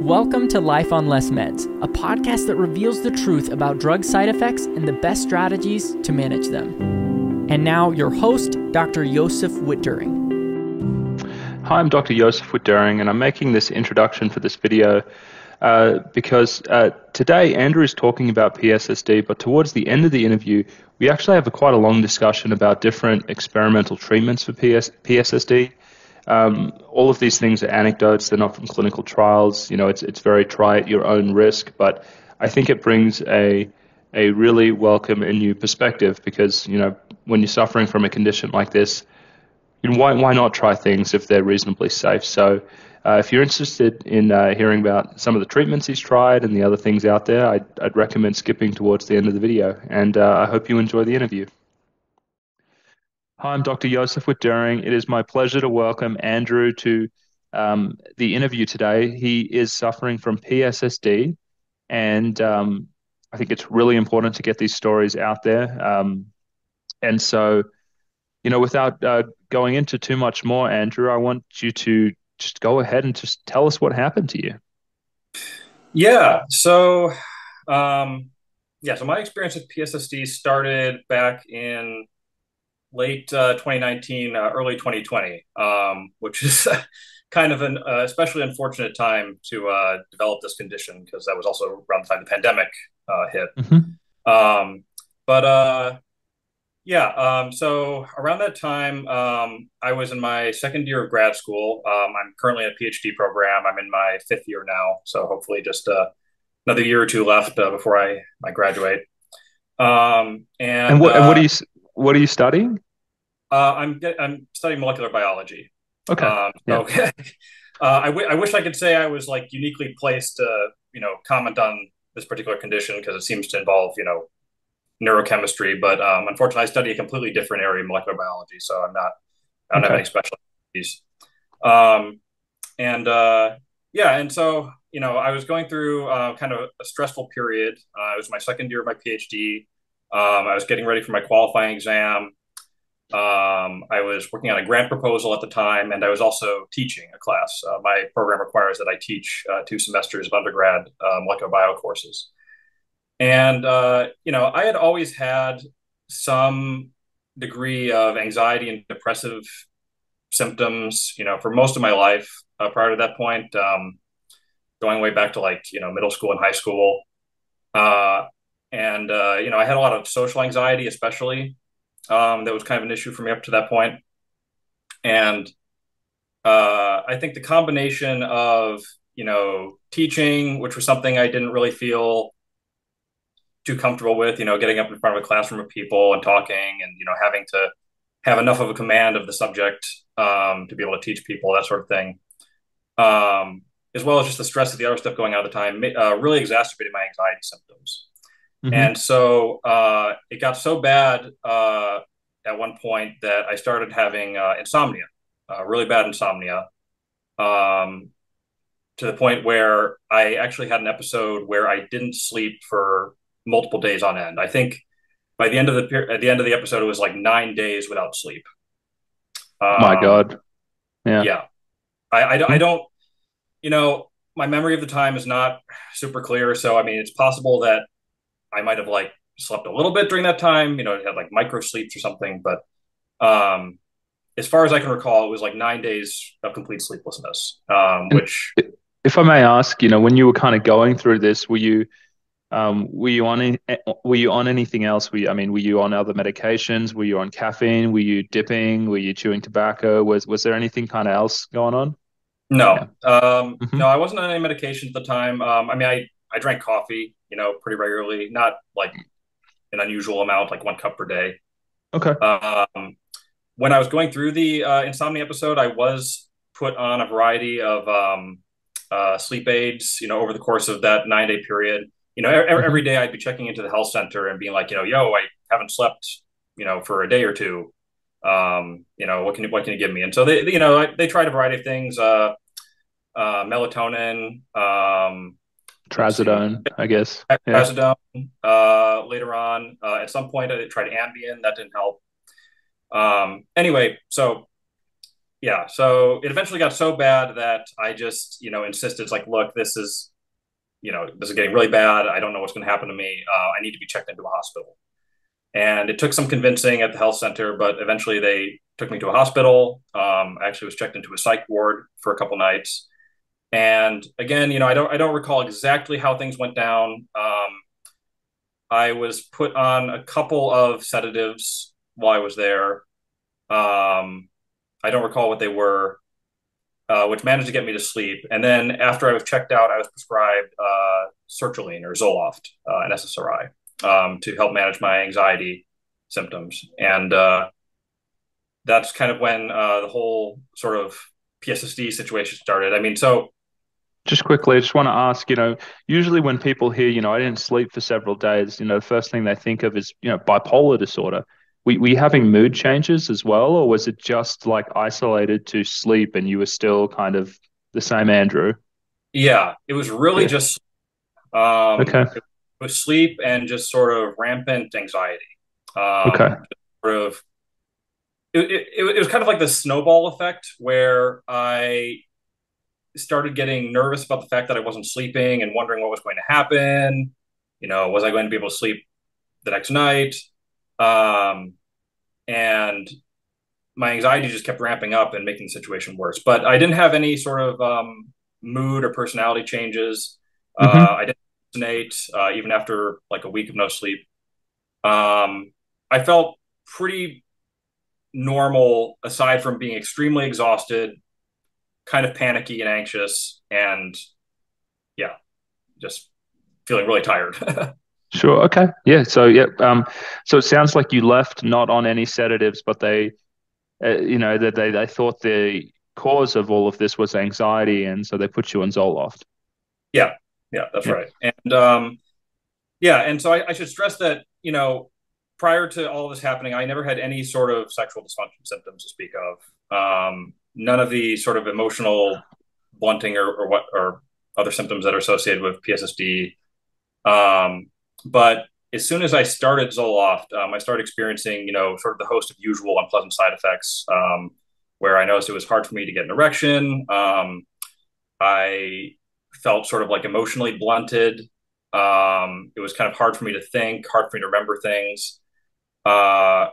Welcome to Life on Less Meds, a podcast that reveals the truth about drug side effects and the best strategies to manage them. And now, your host, Dr. Josef Witt-Doerring. Hi, I'm Dr. Josef Witt-Doerring, and I'm making this introduction for this video uh, because uh, today Andrew is talking about PSSD, but towards the end of the interview, we actually have a quite a long discussion about different experimental treatments for PS- PSSD um, all of these things are anecdotes; they're not from clinical trials. You know, it's it's very try at your own risk. But I think it brings a a really welcome and new perspective because you know when you're suffering from a condition like this, you know, why why not try things if they're reasonably safe? So. Uh, if you're interested in uh, hearing about some of the treatments he's tried and the other things out there, I'd, I'd recommend skipping towards the end of the video. And uh, I hope you enjoy the interview. Hi, I'm Dr. Josef Witt-Doerring. It is my pleasure to welcome Andrew to um, the interview today. He is suffering from PSSD, and um, I think it's really important to get these stories out there. Um, and so, you know, without uh, going into too much more, Andrew, I want you to just go ahead and just tell us what happened to you. Yeah. So, um, yeah. So my experience with PSSD started back in late uh, 2019, uh, early 2020, um, which is kind of an uh, especially unfortunate time to uh, develop this condition because that was also around the time the pandemic uh, hit. Mm-hmm. Um, but uh, yeah, um, so around that time, um, I was in my second year of grad school. Um, I'm currently in a PhD program. I'm in my fifth year now, so hopefully just another year or two left before I, I graduate. Um, and, and what, and what are you what are you studying? Uh, I'm I'm studying molecular biology. Okay. Um, yeah. So, uh, I, w- I wish I could say I was like uniquely placed to you know comment on this particular condition because it seems to involve you know neurochemistry, but um, unfortunately, I study a completely different area of molecular biology, so I'm not I don't okay. have any specialties. Um, and uh, yeah, and so you know, I was going through uh, kind of a stressful period. Uh, it was my second year of my PhD. Um, I was getting ready for my qualifying exam. Um, I was working on a grant proposal at the time, and I was also teaching a class. Uh, my program requires that I teach uh, two semesters of undergrad uh, molecular bio courses. And, uh, you know, I had always had some degree of anxiety and depressive symptoms, you know, for most of my life uh, prior to that point, um, going way back to like, you know, middle school and high school. Uh, and, you know, I had a lot of social anxiety, especially um, that was kind of an issue for me up to that point. And uh, I think the combination of you know teaching, which was something I didn't really feel too comfortable with, you know, getting up in front of a classroom of people and talking, and you know, having to have enough of a command of the subject um, to be able to teach people that sort of thing, um, as well as just the stress of the other stuff going on at the time, uh, really exacerbated my anxiety symptoms. Mm-hmm. And so uh, it got so bad uh, at one point that I started having uh, insomnia, uh, really bad insomnia, um, to the point where I actually had an episode where I didn't sleep for multiple days on end. I think by the end of the at the end of the episode, it was like nine days without sleep. Um, My God, yeah, yeah. I, I, I don't, you know, my memory of the time is not super clear. So I mean, it's possible that I might have like slept a little bit during that time. You know, had like micro sleeps or something. But um, as far as I can recall, it was like nine days of complete sleeplessness. Um, which, if I may ask, you know, when you were kind of going through this, were you um, were you on any, were you on anything else? Were you, I mean, were you on other medications? Were you on caffeine? Were you dipping? Were you chewing tobacco? Was was there anything kind of else going on? No, yeah. um, mm-hmm. no, I wasn't on any medication at the time. Um, I mean, I I drank coffee, you know, pretty regularly, not like an unusual amount, like one cup per day. Okay. Um, when I was going through the uh, insomnia episode, I was put on a variety of um, uh, sleep aids, you know, over the course of that nine day period. You know, every, every day I'd be checking into the health center and being like, you know, yo, I haven't slept, you know, for a day or two. Um, you know, what can you, what can you give me? And so they, you know, they tried a variety of things, uh, uh melatonin, um, trazodone, I guess. Trazodone. Yeah. Uh, later on, uh, at some point, I tried Ambien. That didn't help. Um, anyway, so yeah, so it eventually got so bad that I just, you know, insisted, like, look, this is, you know, this is getting really bad. I don't know what's going to happen to me. Uh, I need to be checked into a hospital. And it took some convincing at the health center, but eventually they took me to a hospital. Um, I actually was checked into a psych ward for a couple nights. And again, you know, I don't, I don't recall exactly how things went down. Um, I was put on a couple of sedatives while I was there. Um, I don't recall what they were, uh, which managed to get me to sleep. And then after I was checked out, I was prescribed uh, sertraline or Zoloft, uh, an SSRI, um, to help manage my anxiety symptoms. And uh, that's kind of when uh, the whole sort of PSSD situation started. I mean, so just quickly, I just want to ask, you know, usually when people hear, you know, I didn't sleep for several days, you know, the first thing they think of is, you know, bipolar disorder were, were you having mood changes as well, or was it just like isolated to sleep and you were still kind of the same Andrew? Yeah, it was really yeah. just um, okay. It was sleep and just sort of rampant anxiety. Um, okay. Sort of. It, it, it was kind of like the snowball effect where I started getting nervous about the fact that I wasn't sleeping and wondering what was going to happen. You know, was I going to be able to sleep the next night? Um, and my anxiety just kept ramping up and making the situation worse. But I didn't have any sort of um, mood or personality changes. Uh, mm-hmm. Uh, I didn't hallucinate uh, even after like a week of no sleep. Um, I felt pretty normal aside from being extremely exhausted, kind of panicky and anxious, and yeah, just feeling really tired. Sure. Okay. Yeah. So yeah. Um. So it sounds like you left not on any sedatives, but they, uh, you know, that they they thought the cause of all of this was anxiety, and so they put you on Zoloft. Yeah. Yeah. That's yeah. right. And um, yeah. And so I, I should stress that you know, prior to all this happening, I never had any sort of sexual dysfunction symptoms to speak of. Um, none of the sort of emotional blunting or, or what or other symptoms that are associated with PSSD. Um, but as soon as I started Zoloft, um, I started experiencing, you know, sort of the host of usual unpleasant side effects, um, where I noticed it was hard for me to get an erection. Um, I felt sort of like emotionally blunted. Um, it was kind of hard for me to think, hard for me to remember things. Uh,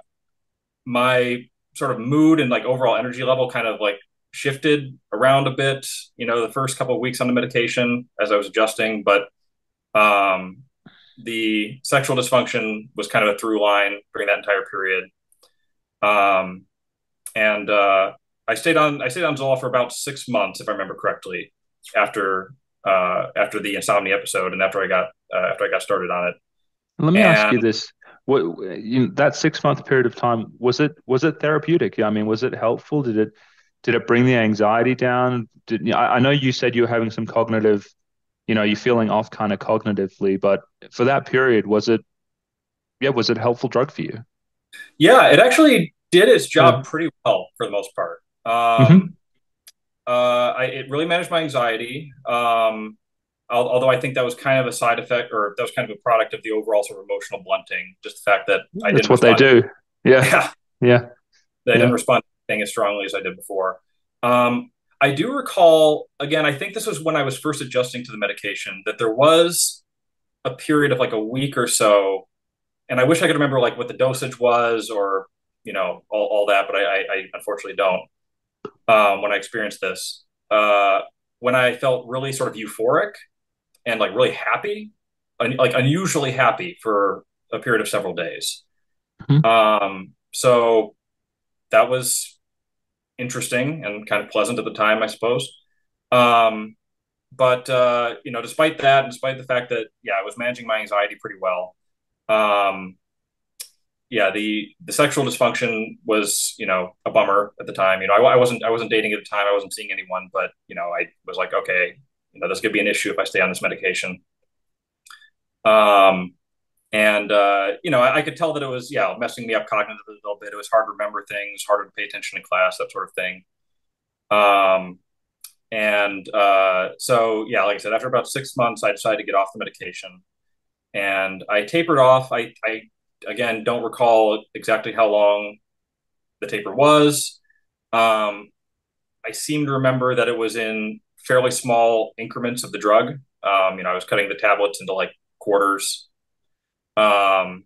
my sort of mood and like overall energy level kind of like shifted around a bit, you know, the first couple of weeks on the medication as I was adjusting, but um, the sexual dysfunction was kind of a through line during that entire period. Um, and uh, I stayed on I stayed on Zoloft for about six months, if I remember correctly, after uh, after the insomnia episode and after I got uh, after I got started on it. Let me and, ask you this: what you know, that six month period of time was it was it therapeutic? I mean, was it helpful? Did it did it bring the anxiety down? Did I, I know you said you were having some cognitive you know you're feeling off kind of cognitively but for that period was it yeah was it a helpful drug for you yeah it actually did its job yeah. pretty well for the most part um, mm-hmm. uh, I, it really managed my anxiety um, although I think that was kind of a side effect, or that was kind of a product of the overall sort of emotional blunting. Just the fact that I didn't. that's what they do. Yeah, yeah, yeah. They yeah. didn't respond to anything as strongly as I did before. Um, I do recall, again, I think this was when I was first adjusting to the medication, that there was a period of like a week or so. And I wish I could remember like what the dosage was or, you know, all, all that, but I, I, I unfortunately don't um, when I experienced this. Uh, when I felt really sort of euphoric and like really happy, un- like unusually happy for a period of several days. Mm-hmm. Um, so that was interesting and kind of pleasant at the time, I suppose. Um, but uh, you know, despite that, despite the fact that yeah, I was managing my anxiety pretty well. Um, yeah, the the sexual dysfunction was you know a bummer at the time. You know, I, I wasn't I wasn't dating at the time. I wasn't seeing anyone, but you know, I was like, okay, you know, this could be an issue if I stay on this medication. Um, and uh, you know, I, I, could tell that it was yeah messing me up cognitively a little bit. It was hard to remember things, harder to pay attention in class, that sort of thing. Um, and uh, so yeah, like I said, after about six months, I decided to get off the medication, and I tapered off. I, I again don't recall exactly how long the taper was. Um, I seem to remember that it was in fairly small increments of the drug. Um, you know, I was cutting the tablets into like quarters. Um,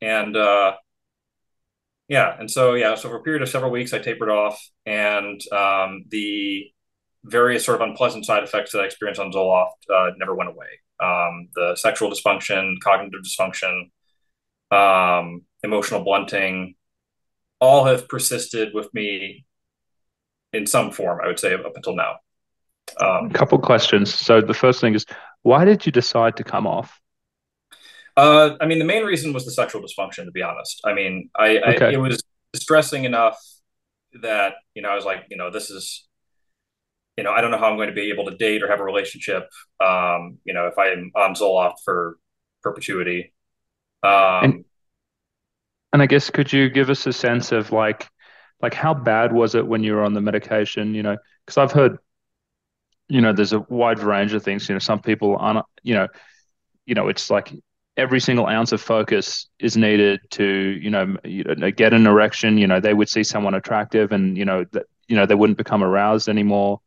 and uh, yeah, and so yeah, so for a period of several weeks, I tapered off, and um, the various sort of unpleasant side effects that I experienced on Zoloft uh, never went away. Um, the sexual dysfunction, cognitive dysfunction, um, emotional blunting, all have persisted with me in some form. I would say up until now. Um, a couple questions. So the first thing is, why did you decide to come off? Uh, I mean, the main reason was the sexual dysfunction. To be honest, I mean, I, okay. I it was distressing enough that you know I was like, you know, this is, you know, I don't know how I'm going to be able to date or have a relationship. Um, you know, if I'm on Zoloft for perpetuity. Um, and, and I guess could you give us a sense of like, like how bad was it when you were on the medication? You know, because I've heard, you know, there's a wide range of things. You know, some people aren't, you know, you know, it's like every single ounce of focus is needed to you know, you know get an erection you know they would see someone attractive and you know that you know they wouldn't become aroused anymore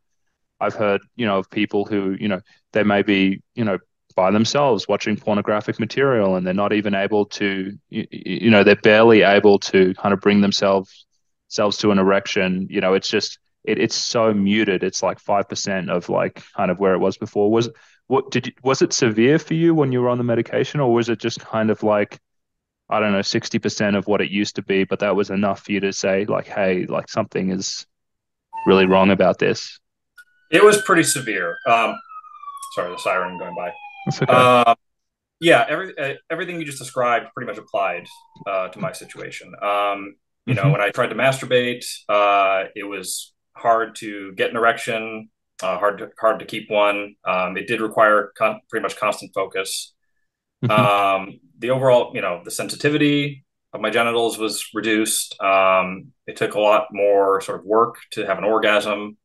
i've heard you know of people who you know they may be you know by themselves watching pornographic material and they're not even able to you, you know they're barely able to kind of bring themselves themselves to an erection you know it's just it, it's so muted it's like 5% of like kind of where it was before was what did you, was it severe for you when you were on the medication, or was it just kind of like I don't know, sixty percent of what it used to be, but that was enough for you to say like, hey, like something is really wrong about this? It was pretty severe. Um, sorry, the siren going by. That's okay. Uh, yeah, every, uh, everything you just described pretty much applied uh, to my situation. Um, you know, mm-hmm. when I tried to masturbate, uh, it was hard to get an erection uh, hard to, hard to keep one. Um, it did require con- pretty much constant focus. Mm-hmm. Um, the overall, you know, the sensitivity of my genitals was reduced. Um, it took a lot more sort of work to have an orgasm.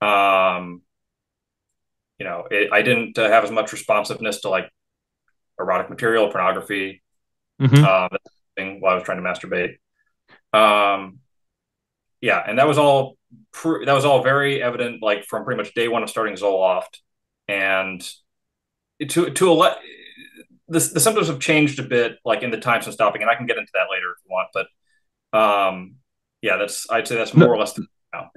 Um, you know, it, I didn't uh, have as much responsiveness to like erotic material, pornography, mm-hmm. uh, while I was trying to masturbate. Um, yeah, and that was all that was all very evident, like from pretty much day one of starting Zoloft, and to to a le- the the symptoms have changed a bit, like in the time since stopping, and I can get into that later if you want. But um, yeah, that's I'd say that's more no. or less the now.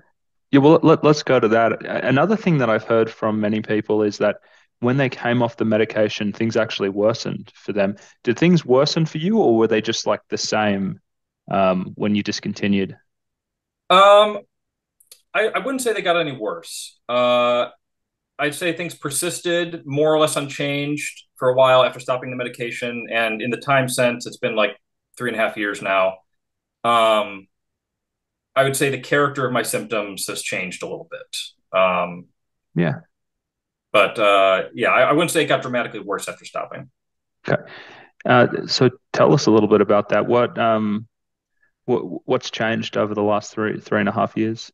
Yeah, well, let, let's go to that. Another thing that I've heard from many people is that when they came off the medication, things actually worsened for them. Did things worsen for you, or were they just like the same um, when you discontinued? Um, I, I wouldn't say they got any worse. Uh, I'd say things persisted more or less unchanged for a while after stopping the medication, and in the time since, it's been like three and a half years now. Um, I would say the character of my symptoms has changed a little bit. Um, yeah, but uh, yeah, I, I, wouldn't say it got dramatically worse after stopping. Okay, uh, so tell us a little bit about that. What um, what what's changed over the last three three and a half years?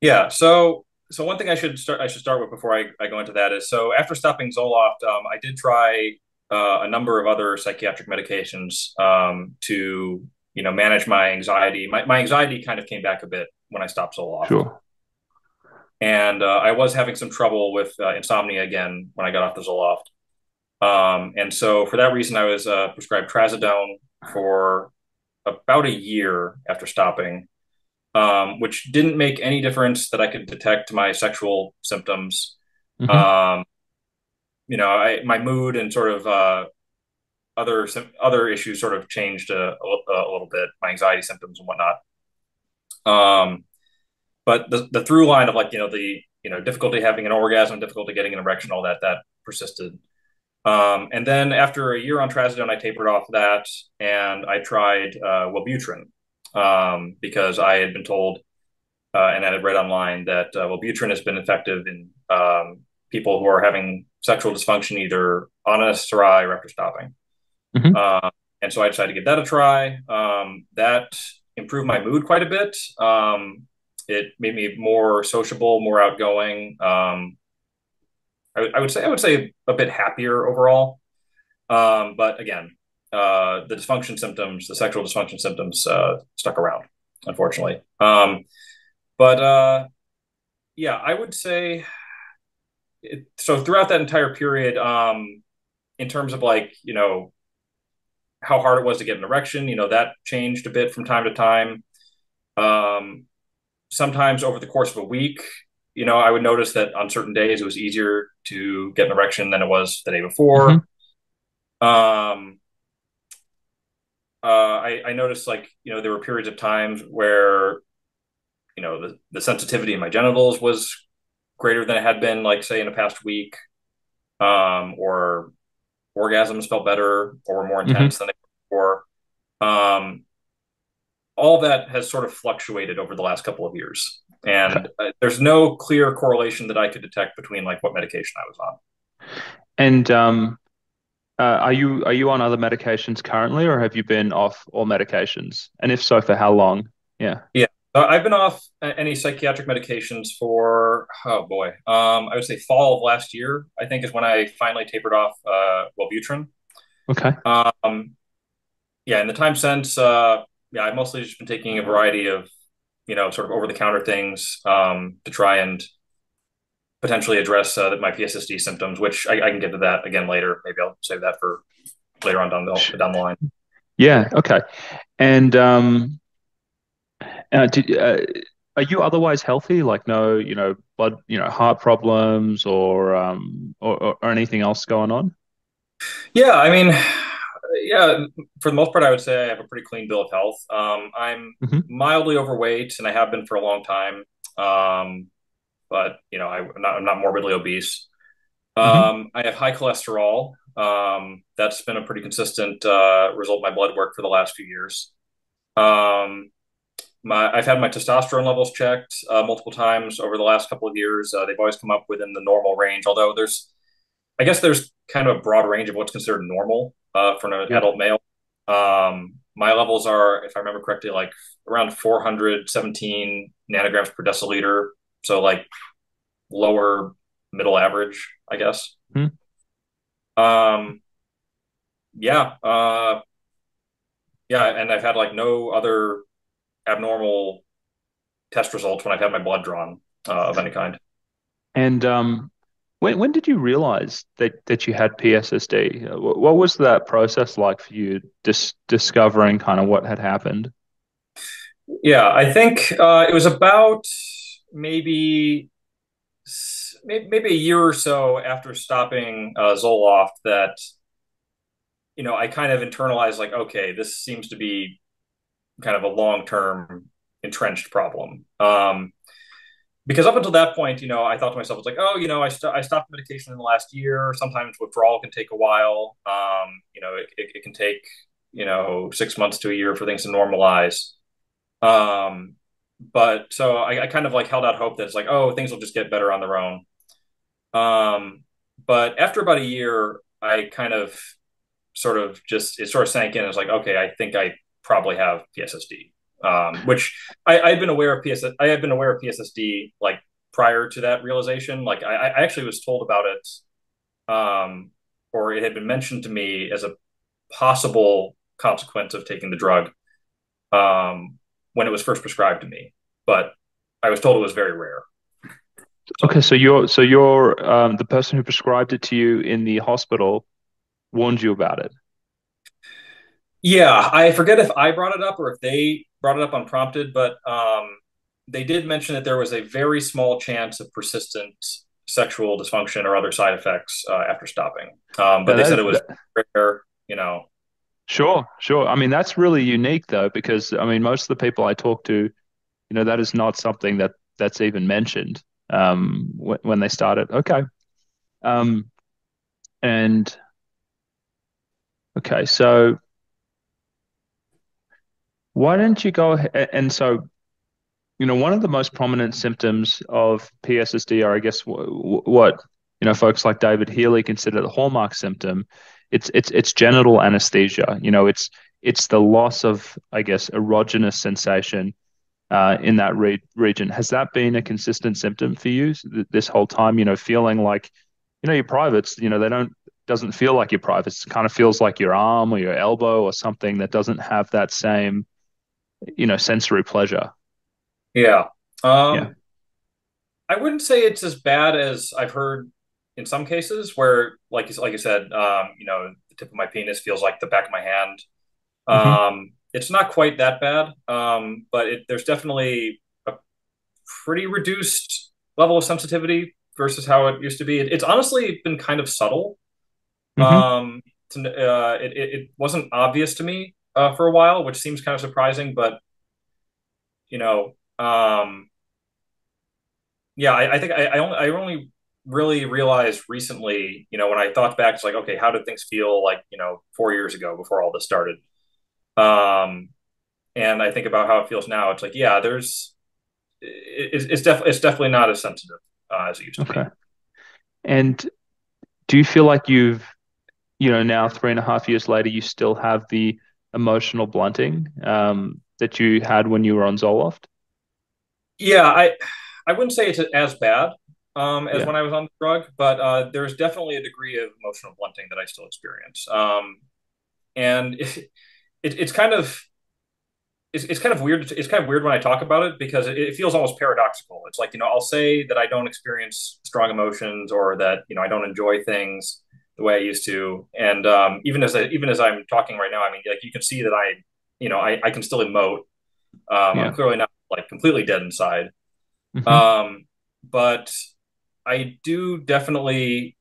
Yeah. So so one thing I should start I should start with before I, I go into that is so after stopping Zoloft, um, I did try uh, a number of other psychiatric medications um, to you know manage my anxiety. My my anxiety kind of came back a bit when I stopped Zoloft. Sure. And uh, I was having some trouble with uh, insomnia again when I got off the Zoloft. Um, and so for that reason, I was uh, prescribed trazodone for about a year after stopping um, which didn't make any difference that I could detect my sexual symptoms. Mm-hmm. Um, you know, I, my mood and sort of uh, other other issues sort of changed a, a, a, little bit, my anxiety symptoms and whatnot. Um, but the the through line of like you know the you know difficulty having an orgasm, difficulty getting an erection, all that that persisted. Um, and then after a year on trazodone, I tapered off that and I tried uh, Wellbutrin, um, because I had been told uh, and I had read online that uh, Wellbutrin has been effective in um, people who are having sexual dysfunction either on a SSRI or after stopping. Mm-hmm. Uh, and so I decided to give that a try. Um, that improved my mood quite a bit. Um, it made me more sociable, more outgoing. Um, I, I, would say I would say a bit happier overall. Um, but again, uh, the dysfunction symptoms, the sexual dysfunction symptoms, uh, stuck around, unfortunately. Um, but uh, yeah, I would say it, so. Throughout that entire period, um, in terms of like you know how hard it was to get an erection, you know that changed a bit from time to time. Um, sometimes over the course of a week, you know, I would notice that on certain days it was easier to get an erection than it was the day before. Mm-hmm. Um, uh, I, I noticed like you know there were periods of times where you know the, the sensitivity in my genitals was greater than it had been like say in the past week um, or orgasms felt better or were more intense mm-hmm. than they were before. Um, all that has sort of fluctuated over the last couple of years. And uh, there's no clear correlation that i could detect between like what medication i was on. And um, uh, are you are you on other medications currently or have you been off all medications and if so for how long yeah yeah uh, I've been off any psychiatric medications for oh boy, um, I would say fall of last year. I think is when I finally tapered off uh, Wellbutrin. Okay. Um, yeah, in the time since, uh, yeah, I've mostly just been taking a variety of, you know, sort of over the counter things um, to try and potentially address uh, my PSSD symptoms, which I, I, can get to that again later. Maybe I'll save that for later on down the down the line. Yeah. Okay. And um, uh, did, uh, are you otherwise healthy? Like no, you know, blood, you know, heart problems or um or, or anything else going on? Yeah, I mean, yeah, for the most part, I would say I have a pretty clean bill of health. Um, I'm mm-hmm. mildly overweight, and I have been for a long time. Um, but you know, I, am not, I'm not morbidly obese. Mm-hmm. Um, I have high cholesterol. Um, that's been a pretty consistent uh, result of my blood work for the last few years. Um, my I've had my testosterone levels checked uh, multiple times over the last couple of years. Uh, they've always come up within the normal range, although there's, I guess there's kind of a broad range of what's considered normal uh, for an yeah. adult male. Um, my levels are, if I remember correctly, like around 417 nanograms per deciliter, so like lower middle average, I guess. Hmm. Um, yeah, uh, yeah, and I've had like no other abnormal test results when I've had my blood drawn uh, of any kind. And um, when when did you realize that that you had PSSD? What was that process like for you, dis- discovering kind of what had happened? Yeah, I think uh, it was about maybe maybe a year or so after stopping uh, Zoloft that you know I kind of internalized like, okay, this seems to be kind of a long term entrenched problem. Um, because up until that point, you know, I thought to myself, it's like, oh, you know, I, st- I stopped medication in the last year. Sometimes withdrawal can take a while. Um, you know, it, it, it, can take, you know, six months to a year for things to normalize. Um, but so I, I kind of like held out hope that it's like, oh, things will just get better on their own. Um, but after about a year, I kind of sort of just, it sort of sank in. It's like, okay, I think I probably have PSSD, um, which I, I've been aware of PSS. I had been aware of PSSD like prior to that realization. Like I, I actually was told about it, um, or it had been mentioned to me as a possible consequence of taking the drug um, when it was first prescribed to me. But I was told it was very rare. Okay, so you're so you're um, the person who prescribed it to you in the hospital warned you about it. Yeah, I forget if I brought it up or if they brought it up unprompted, but um, they did mention that there was a very small chance of persistent sexual dysfunction or other side effects uh, after stopping. Um, but they said it was rare, you know. Sure, sure. I mean, that's really unique though, because I mean, most of the people I talk to, you know, that is not something that that's even mentioned um, when, when they started. Okay. Um, and okay, so why don't you go ahead and so you know one of the most prominent symptoms of PSSD are I guess what you know folks like David Healy consider the hallmark symptom it's it's it's genital anesthesia. You know it's it's the loss of I guess erogenous sensation uh, in that re- region. Has that been a consistent symptom for you this whole time? You know feeling like you know your privates you know they don't doesn't feel like your privates. It kind of feels like your arm or your elbow or something that doesn't have that same you know sensory pleasure. Yeah. Um, yeah. I wouldn't say it's as bad as I've heard in some cases, where like like you said, um, you know, the tip of my penis feels like the back of my hand. Mm-hmm. Um, it's not quite that bad, um, but it, there's definitely a pretty reduced level of sensitivity versus how it used to be. It, it's honestly been kind of subtle. Mm-hmm. Um, uh, it, it, wasn't obvious to me uh, for a while, which seems kind of surprising. But you know, um, yeah, I, I think I, I, only I only really realized recently, you know, when I thought back, it's like, okay, how did things feel like, you know, four years ago before all this started? Um, and I think about how it feels now. It's like, yeah, there's, it, it's definitely, it's definitely not as sensitive uh, as it used to okay. be. And do you feel like you've, you know, now three and a half years later, you still have the emotional blunting um, that you had when you were on Zoloft? Yeah, I, I wouldn't say it's as bad um, as yeah. when I was on the drug, but uh, there's definitely a degree of emotional blunting that I still experience. Um, and it, it, it's kind of it's, it's kind of weird. It's kind of weird when I talk about it because it, it, feels almost paradoxical. It's like you know I'll say that I don't experience strong emotions or that you know I don't enjoy things the way I used to, and um, even as I, even as I'm talking right now, I mean like you can see that I you know I, I can still emote. Um, yeah. I'm clearly not like completely dead inside. Mm-hmm. Um, but I do definitely,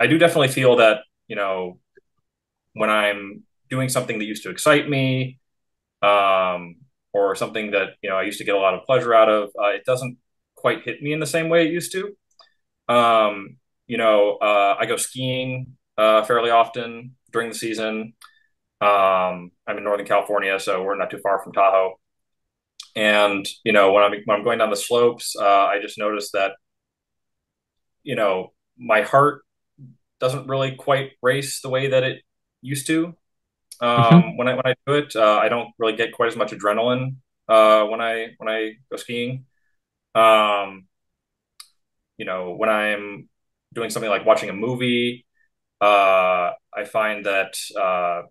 I do definitely feel that you know when I'm doing something that used to excite me, um, or something that you know I used to get a lot of pleasure out of, uh, it doesn't quite hit me in the same way it used to. Um, you know, uh, I go skiing uh, fairly often during the season. Um, I'm in Northern California, so we're not too far from Tahoe. And you know, when I'm when I'm going down the slopes, uh, I just noticed that you know, my heart doesn't really quite race the way that it used to. Um, mm-hmm. When I when I do it, uh, I don't really get quite as much adrenaline uh, when I when I go skiing. Um, you know, when I'm doing something like watching a movie, uh, I find that uh,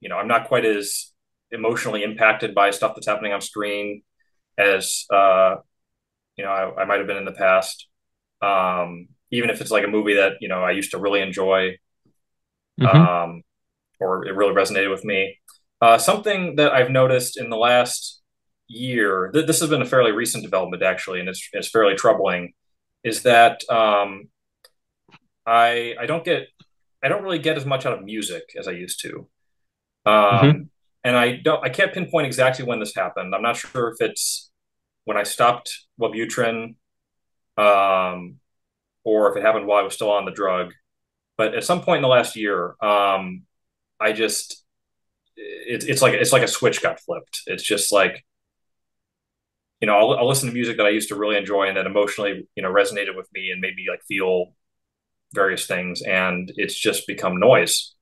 you know I'm not quite as emotionally impacted by stuff that's happening on screen as uh, you know I, I might have been in the past um, even if it's like a movie that you know I used to really enjoy, mm-hmm. um, or it really resonated with me. Uh, something that I've noticed in the last year, th- this has been a fairly recent development actually, and it's it's fairly troubling, is that um, I I don't get I don't really get as much out of music as I used to. Um, mm-hmm. And I don't I can't pinpoint exactly when this happened. I'm not sure if it's when I stopped Wellbutrin um, or if it happened while I was still on the drug. But at some point in the last year, um, I just it's it's like it's like a switch got flipped. It's just like you know I'll, I'll listen to music that I used to really enjoy and that emotionally you know resonated with me and made me like feel various things, and it's just become noise.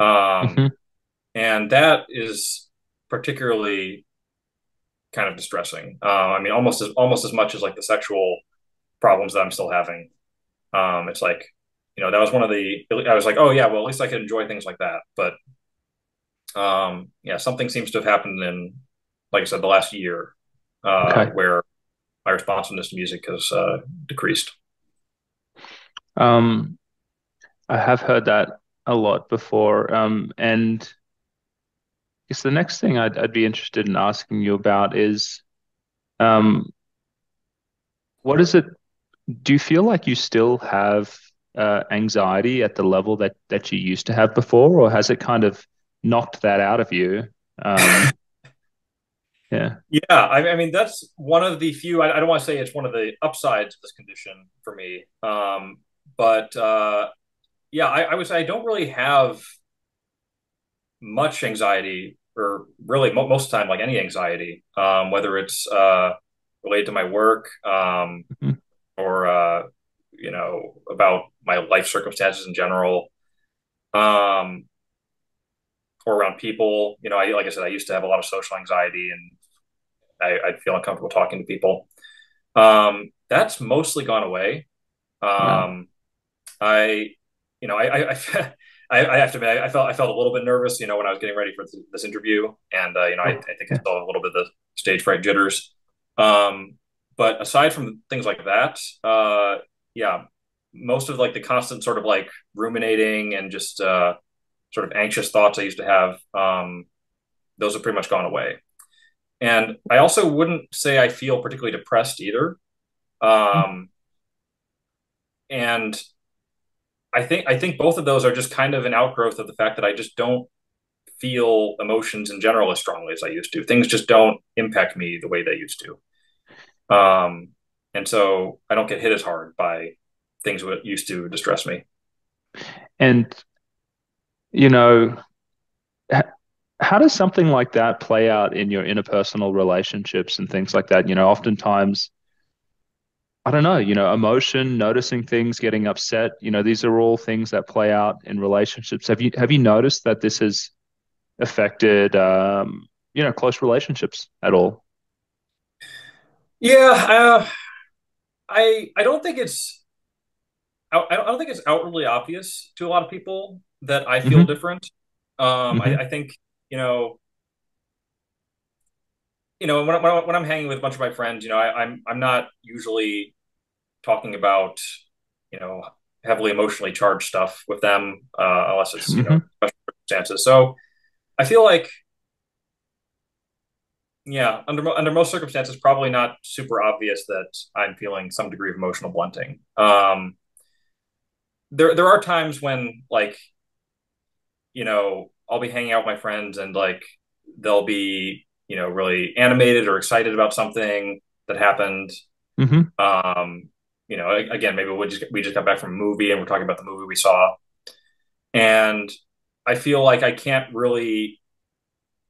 Um, mm-hmm. and that is particularly kind of distressing. Uh, I mean, almost as almost as much as like the sexual problems that I'm still having. Um, it's like, you know, that was one of the, I was like, oh yeah, well, at least I could enjoy things like that. But, um, yeah, something seems to have happened in, like I said, the last year, uh, okay. where my responsiveness to music has, uh, decreased. Um, I have heard that a lot before. Um, and I guess the next thing I'd, I'd be interested in asking you about is, um, what is it do you feel like you still have uh, anxiety at the level that that you used to have before, or has it kind of knocked that out of you? Um, yeah, yeah. I, I, mean, that's one of the few. I, I, don't want to say it's one of the upsides of this condition for me, um, but uh, yeah, I, I would say I don't really have much anxiety, or really mo- most of the time, like any anxiety, um, whether it's uh, related to my work. Um, mm-hmm or uh, you know about my life circumstances in general um, or around people you know I, like i said i used to have a lot of social anxiety and I, would feel uncomfortable talking to people um, that's mostly gone away um, yeah. i you know i i, I, I have to admit, I felt I felt a little bit nervous, you know, when I was getting ready for this interview, and uh, you know, I, I think I still a little bit of the stage fright jitters. Um, but aside from things like that, uh, yeah, most of like the constant sort of like ruminating and just uh, sort of anxious thoughts I used to have, um, those have pretty much gone away. And I also wouldn't say I feel particularly depressed either. Um, and I think I think both of those are just kind of an outgrowth of the fact that I just don't feel emotions in general as strongly as I used to. Things just don't impact me the way they used to. Um, and so I don't get hit as hard by things that used to distress me. And you know, how does something like that play out in your interpersonal relationships and things like that? You know, oftentimes, I don't know, you know, emotion, noticing things, getting upset, you know, these are all things that play out in relationships. Have you have you noticed that this has affected um, you know, close relationships at all? Yeah, uh, I I don't think it's I, I don't think it's outwardly obvious to a lot of people that I feel mm-hmm. different. Um, mm-hmm. I, I think you know, you know, when, when, when I'm hanging with a bunch of my friends, you know, I, I'm I'm not usually talking about, you know, heavily emotionally charged stuff with them, uh, unless it's you mm-hmm. know special circumstances. So I feel like, yeah, under under most circumstances, probably not super obvious that I'm feeling some degree of emotional blunting. Um, there there are times when like, you know, I'll be hanging out with my friends and like they'll be you know really animated or excited about something that happened. Mm-hmm. Um, you know, again, maybe we just we just got back from a movie and we're talking about the movie we saw, and I feel like I can't really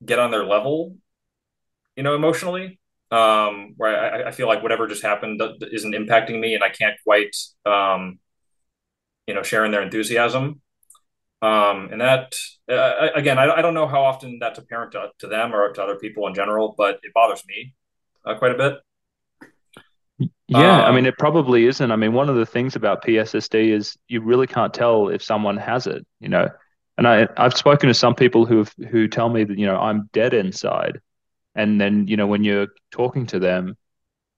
get on their level, you know, emotionally. Um, where I, I feel like whatever just happened isn't impacting me, and I can't quite, um, you know, share in their enthusiasm. Um, and that, uh, again, I, I, don't know how often that's apparent to, to, them or to other people in general, but it bothers me uh, quite a bit. Yeah, um, I mean, it probably isn't. I mean, one of the things about PSSD is you really can't tell if someone has it, you know. And I, I've spoken to some people who who tell me that you know I'm dead inside, and then you know when you're talking to them,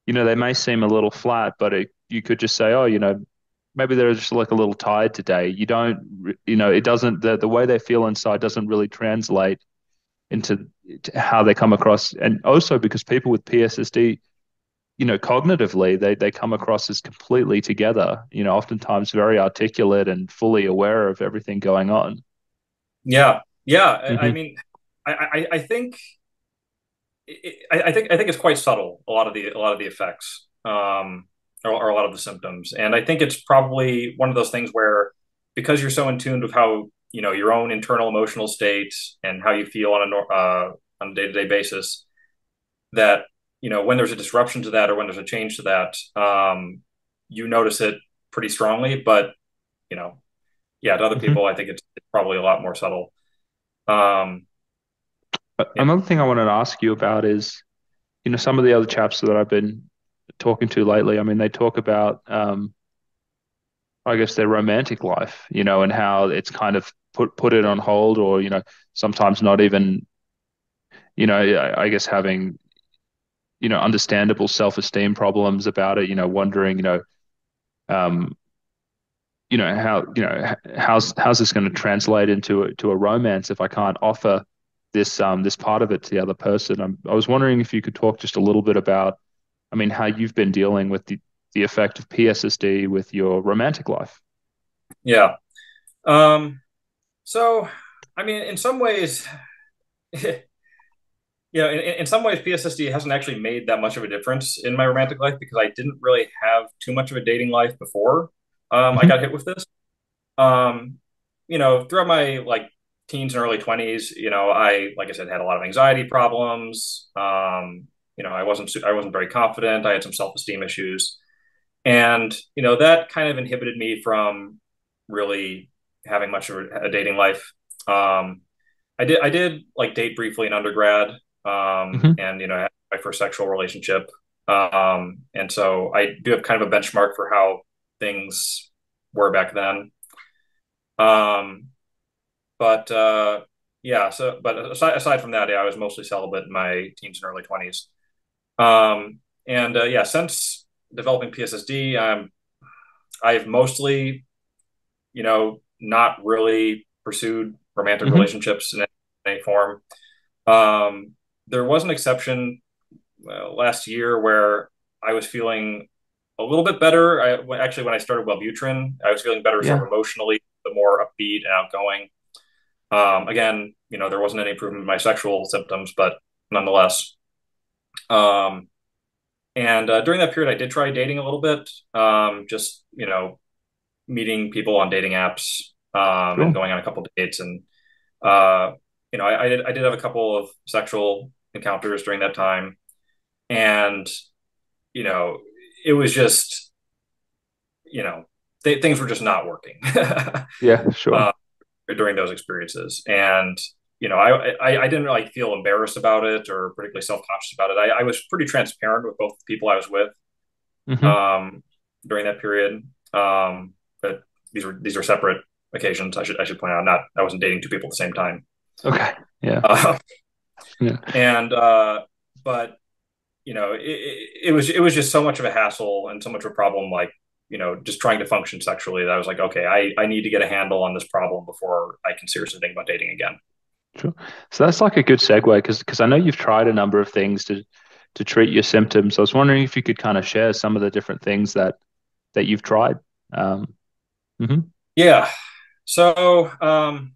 you know they may seem a little flat, but it, you could just say, oh, you know, maybe they're just like a little tired today. You don't, you know, it doesn't, the, the way they feel inside doesn't really translate into how they come across. And also because people with PSSD, you know, cognitively, they, they come across as completely together, you know, oftentimes very articulate and fully aware of everything going on. Yeah. Yeah. Mm-hmm. I mean, I, I, I think, I, I think, I think it's quite subtle. A lot of the, a lot of the effects. Um, or, or, a lot of the symptoms. And I think it's probably one of those things where because you're so in tune with how you know your own internal emotional state and how you feel on a uh, on a day to day basis, that you know when there's a disruption to that or when there's a change to that, um, you notice it pretty strongly. But you know, yeah, to other mm-hmm. people, I think it's, it's, probably a lot more subtle. Um, yeah. Another thing I wanted to ask you about is, you know, some of the other chaps that I've been talking to lately, I mean, they talk about, um, I guess, their romantic life, you know, and how it's kind of put put it on hold, or you know, sometimes not even, you know, I, I guess having, you know, understandable self esteem problems about it, you know, wondering, you know, um, you know how you know how's how's this going to translate into a, to a romance if I can't offer this um this part of it to the other person. I'm, I was wondering if you could talk just a little bit about I mean, how you've been dealing with the, the effect of PSSD with your romantic life. Yeah. Um, so, I mean, in some ways, you know, in, in some ways, PSSD hasn't actually made that much of a difference in my romantic life because I didn't really have too much of a dating life before um, mm-hmm. I got hit with this. Um, you know, throughout my like teens and early 20s, you know, I, like I said, had a lot of anxiety problems. Um, you know, I wasn't I wasn't very confident. I had some self esteem issues, and you know that kind of inhibited me from really having much of a dating life. Um, I did I did like date briefly in undergrad, um, mm-hmm. and you know, my first sexual relationship, um, and so I do have kind of a benchmark for how things were back then. Um, but uh, yeah, so but aside, aside from that, yeah, I was mostly celibate in my teens and early twenties. Um, and uh, yeah, since developing PSSD, um, I've mostly, you know, not really pursued romantic mm-hmm. relationships in any form. Um, there was an exception uh, last year where I was feeling a little bit better. I, actually, when I started Wellbutrin, I was feeling better yeah. sort of emotionally, the more upbeat and outgoing. Um, again, you know, there wasn't any improvement in my sexual symptoms, but nonetheless. Um, and uh, during that period, I did try dating a little bit, um, just you know, meeting people on dating apps um, cool. and going on a couple dates, and uh, you know, I, I, did I did have a couple of sexual encounters during that time, and you know, it was just, you know, th- things were just not working. yeah, sure. Uh, during those experiences, and you know, I, I, I didn't like feel embarrassed about it or particularly self conscious about it. I, I, was pretty transparent with both the people I was with mm-hmm. um, during that period. Um, but these were these are separate occasions. I should I should point out. Not I wasn't dating two people at the same time. Okay. Yeah. Uh, yeah. And uh, but you know, it, it, it was it was just so much of a hassle and so much of a problem. Like you know, just trying to function sexually. That I was like, okay, I I need to get a handle on this problem before I can seriously think about dating again. Sure. So that's like a good segue because because I know you've tried a number of things to to treat your symptoms. I was wondering if you could kind of share some of the different things that that you've tried. Um, mm-hmm. Yeah. So um,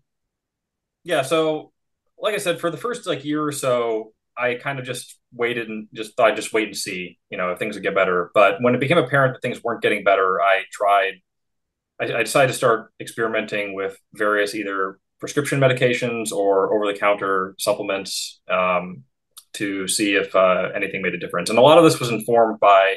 yeah. So like I said, for the first like year or so, I kind of just waited and just thought I'd just wait and see, you know, if things would get better. But when it became apparent that things weren't getting better, I tried. I, I decided to start experimenting with various either prescription medications or over the counter supplements um, to see if uh, anything made a difference. And a lot of this was informed by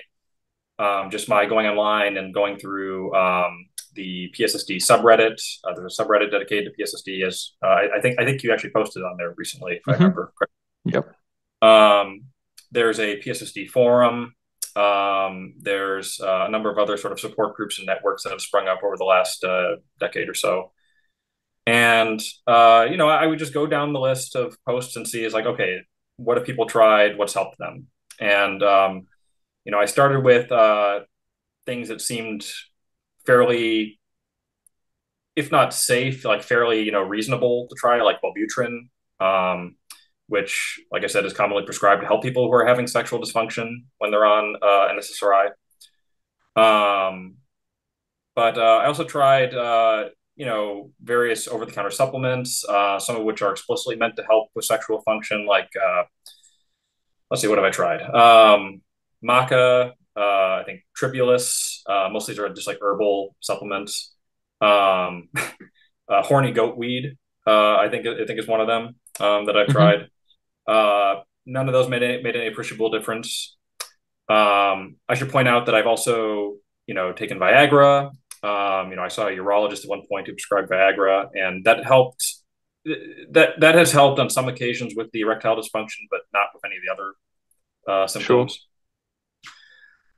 um, just my going online and going through um, the PSSD subreddit. Uh, there's a subreddit dedicated to PSSD. As uh, I, I, think I think you actually posted on there recently, if mm-hmm. I remember correctly. Yep. Um, there's a PSSD forum. Um, there's uh, a number of other sort of support groups and networks that have sprung up over the last uh, decade or so. And uh, you know, I would just go down the list of posts and see is like, okay, what have people tried? What's helped them? And um, you know, I started with uh, things that seemed fairly, if not safe, like fairly, you know, reasonable to try, like Wellbutrin, um, which, like I said, is commonly prescribed to help people who are having sexual dysfunction when they're on uh, an SSRI. Um, but uh, I also tried uh, you know, various over the counter supplements, uh, some of which are explicitly meant to help with sexual function, like, uh, let's see, what have I tried? Um, maca, uh, I think tribulus, uh, most of these are just like herbal supplements. Um, uh, horny goat weed, uh, I think, I think is one of them um, that I've mm-hmm. tried. None of those made any, made any appreciable difference. Um, I should point out that I've also, you know, taken Viagra, um, you know, I saw a urologist at one point who prescribed Viagra, and that helped. That that has helped on some occasions with the erectile dysfunction, but not with any of the other uh, symptoms.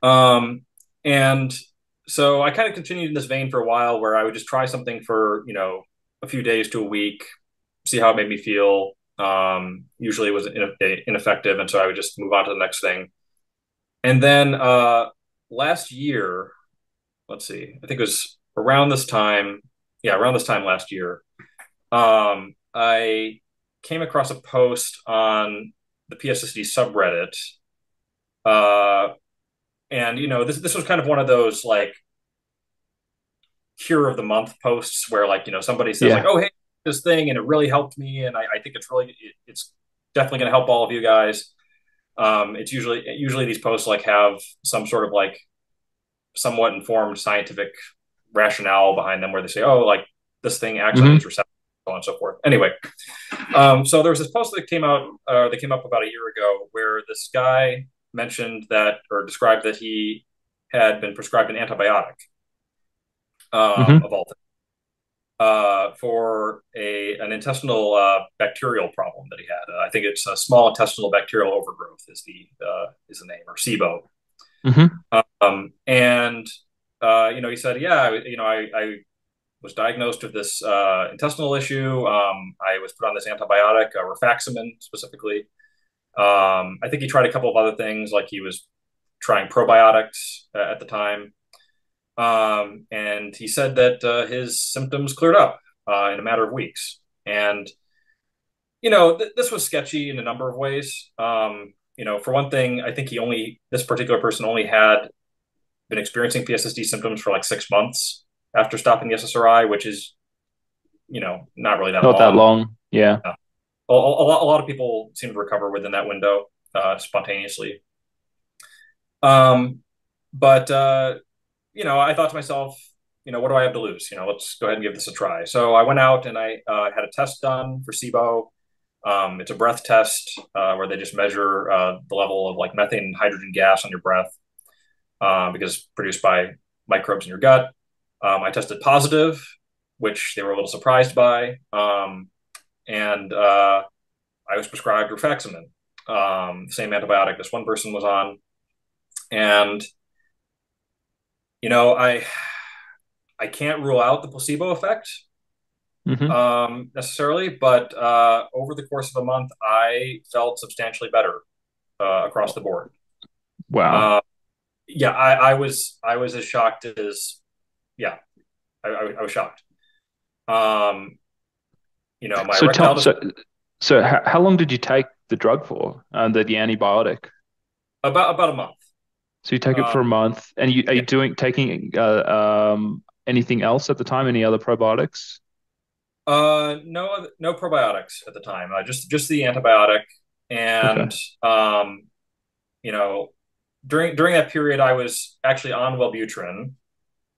Sure. Um, and so I kind of continued in this vein for a while, where I would just try something for you know a few days to a week, see how it made me feel. Um, usually it was ineffective, and so I would just move on to the next thing. And then uh, last year, let's see, I think it was around this time. Yeah, around this time last year, um, I came across a post on the PSSD subreddit. Uh, and you know, this this was kind of one of those like cure of the month posts where like you know somebody says yeah. like, oh hey, this thing and it really helped me, and I, I think it's really it, it's definitely going to help all of you guys. Um, it's usually usually these posts like have some sort of like somewhat informed scientific rationale behind them where they say, oh, like this thing acts mm-hmm. on these receptors, so on and so forth. Anyway, um, so there was this post that came out, uh, that came up about a year ago where this guy mentioned that or described that he had been prescribed an antibiotic um, mm-hmm. of all things. Uh, for a an intestinal uh, bacterial problem that he had. Uh, I think it's a small intestinal bacterial overgrowth is the uh, is the name or SIBO. Mm-hmm. Um, and uh, you know, he said, "Yeah, you know, I, I was diagnosed with this uh, intestinal issue. Um, I was put on this antibiotic, uh, rifaximin specifically. Um, I think he tried a couple of other things, like he was trying probiotics uh, at the time. Um, and he said that uh, his symptoms cleared up uh, in a matter of weeks. And, you know, th- this was sketchy in a number of ways. Um, you know, for one thing, I think he only, this particular person only had been experiencing PSSD symptoms for like six months after stopping the SSRI, which is, you know, not really that not long. that long. Yeah. yeah. A, a, lot, a lot of people seem to recover within that window uh, spontaneously. Um, but uh, you know, I thought to myself, you know, what do I have to lose? You know, let's go ahead and give this a try. So I went out and I uh, had a test done for SIBO. Um, it's a breath test uh, where they just measure uh, the level of like methane and hydrogen gas on your breath uh, because produced by microbes in your gut. Um, I tested positive, which they were a little surprised by. Um, and uh, I was prescribed rifaximin, um, same antibiotic this one person was on. And you know, I I can't rule out the placebo effect mm-hmm. um, necessarily, but uh, over the course of a month, I felt substantially better uh, across the board. Wow. Uh, yeah, I, I, was I was as shocked as yeah, I, I, I was shocked. Um, you know, my so, Tom, so, so how, how, long did you take the drug for? Uh, the, the antibiotic? About about a month. So you take it for a um, month, and you are you doing taking uh, um, anything else at the time? Any other probiotics? Uh, no, no probiotics at the time. Uh, just just the antibiotic, and okay. um, you know, during during that period, I was actually on Wellbutrin,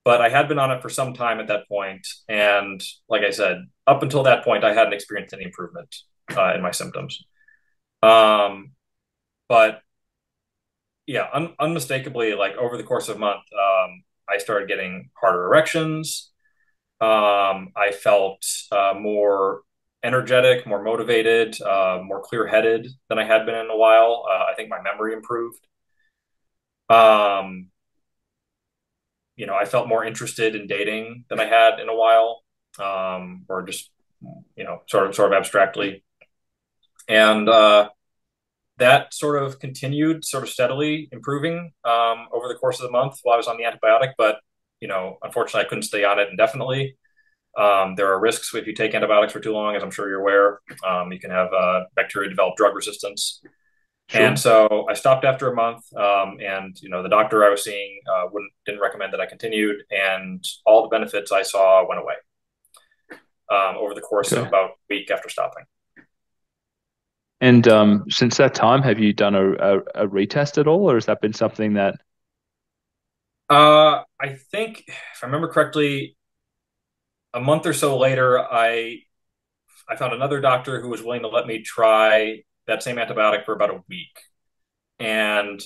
but I had been on it for some time at that point, and like I said, up until that point, I hadn't experienced any improvement uh, in my symptoms. Um, but yeah, un- unmistakably, like over the course of a month, um, I started getting harder erections. Um, I felt uh, more energetic, more motivated, uh, more clear headed than I had been in a while. Uh, I think my memory improved. Um, you know, I felt more interested in dating than I had in a while, um, or just, you know, sort of, sort of abstractly. And, uh, that sort of continued sort of steadily improving um, over the course of the month while I was on the antibiotic. But, you know, unfortunately, I couldn't stay on it indefinitely. Um, there are risks if you take antibiotics for too long, as I'm sure you're aware. Um, you can have uh, bacteria develop drug resistance. Sure. And so I stopped after a month, um, and you know the doctor I was seeing uh, wouldn't didn't recommend that I continued, and all the benefits I saw went away um, over the course okay. of about a week after stopping. And um, since that time, have you done a, a, a, retest at all, or has that been something that? Uh, I think, if I remember correctly, a month or so later, I I found another doctor who was willing to let me try that same antibiotic for about a week, and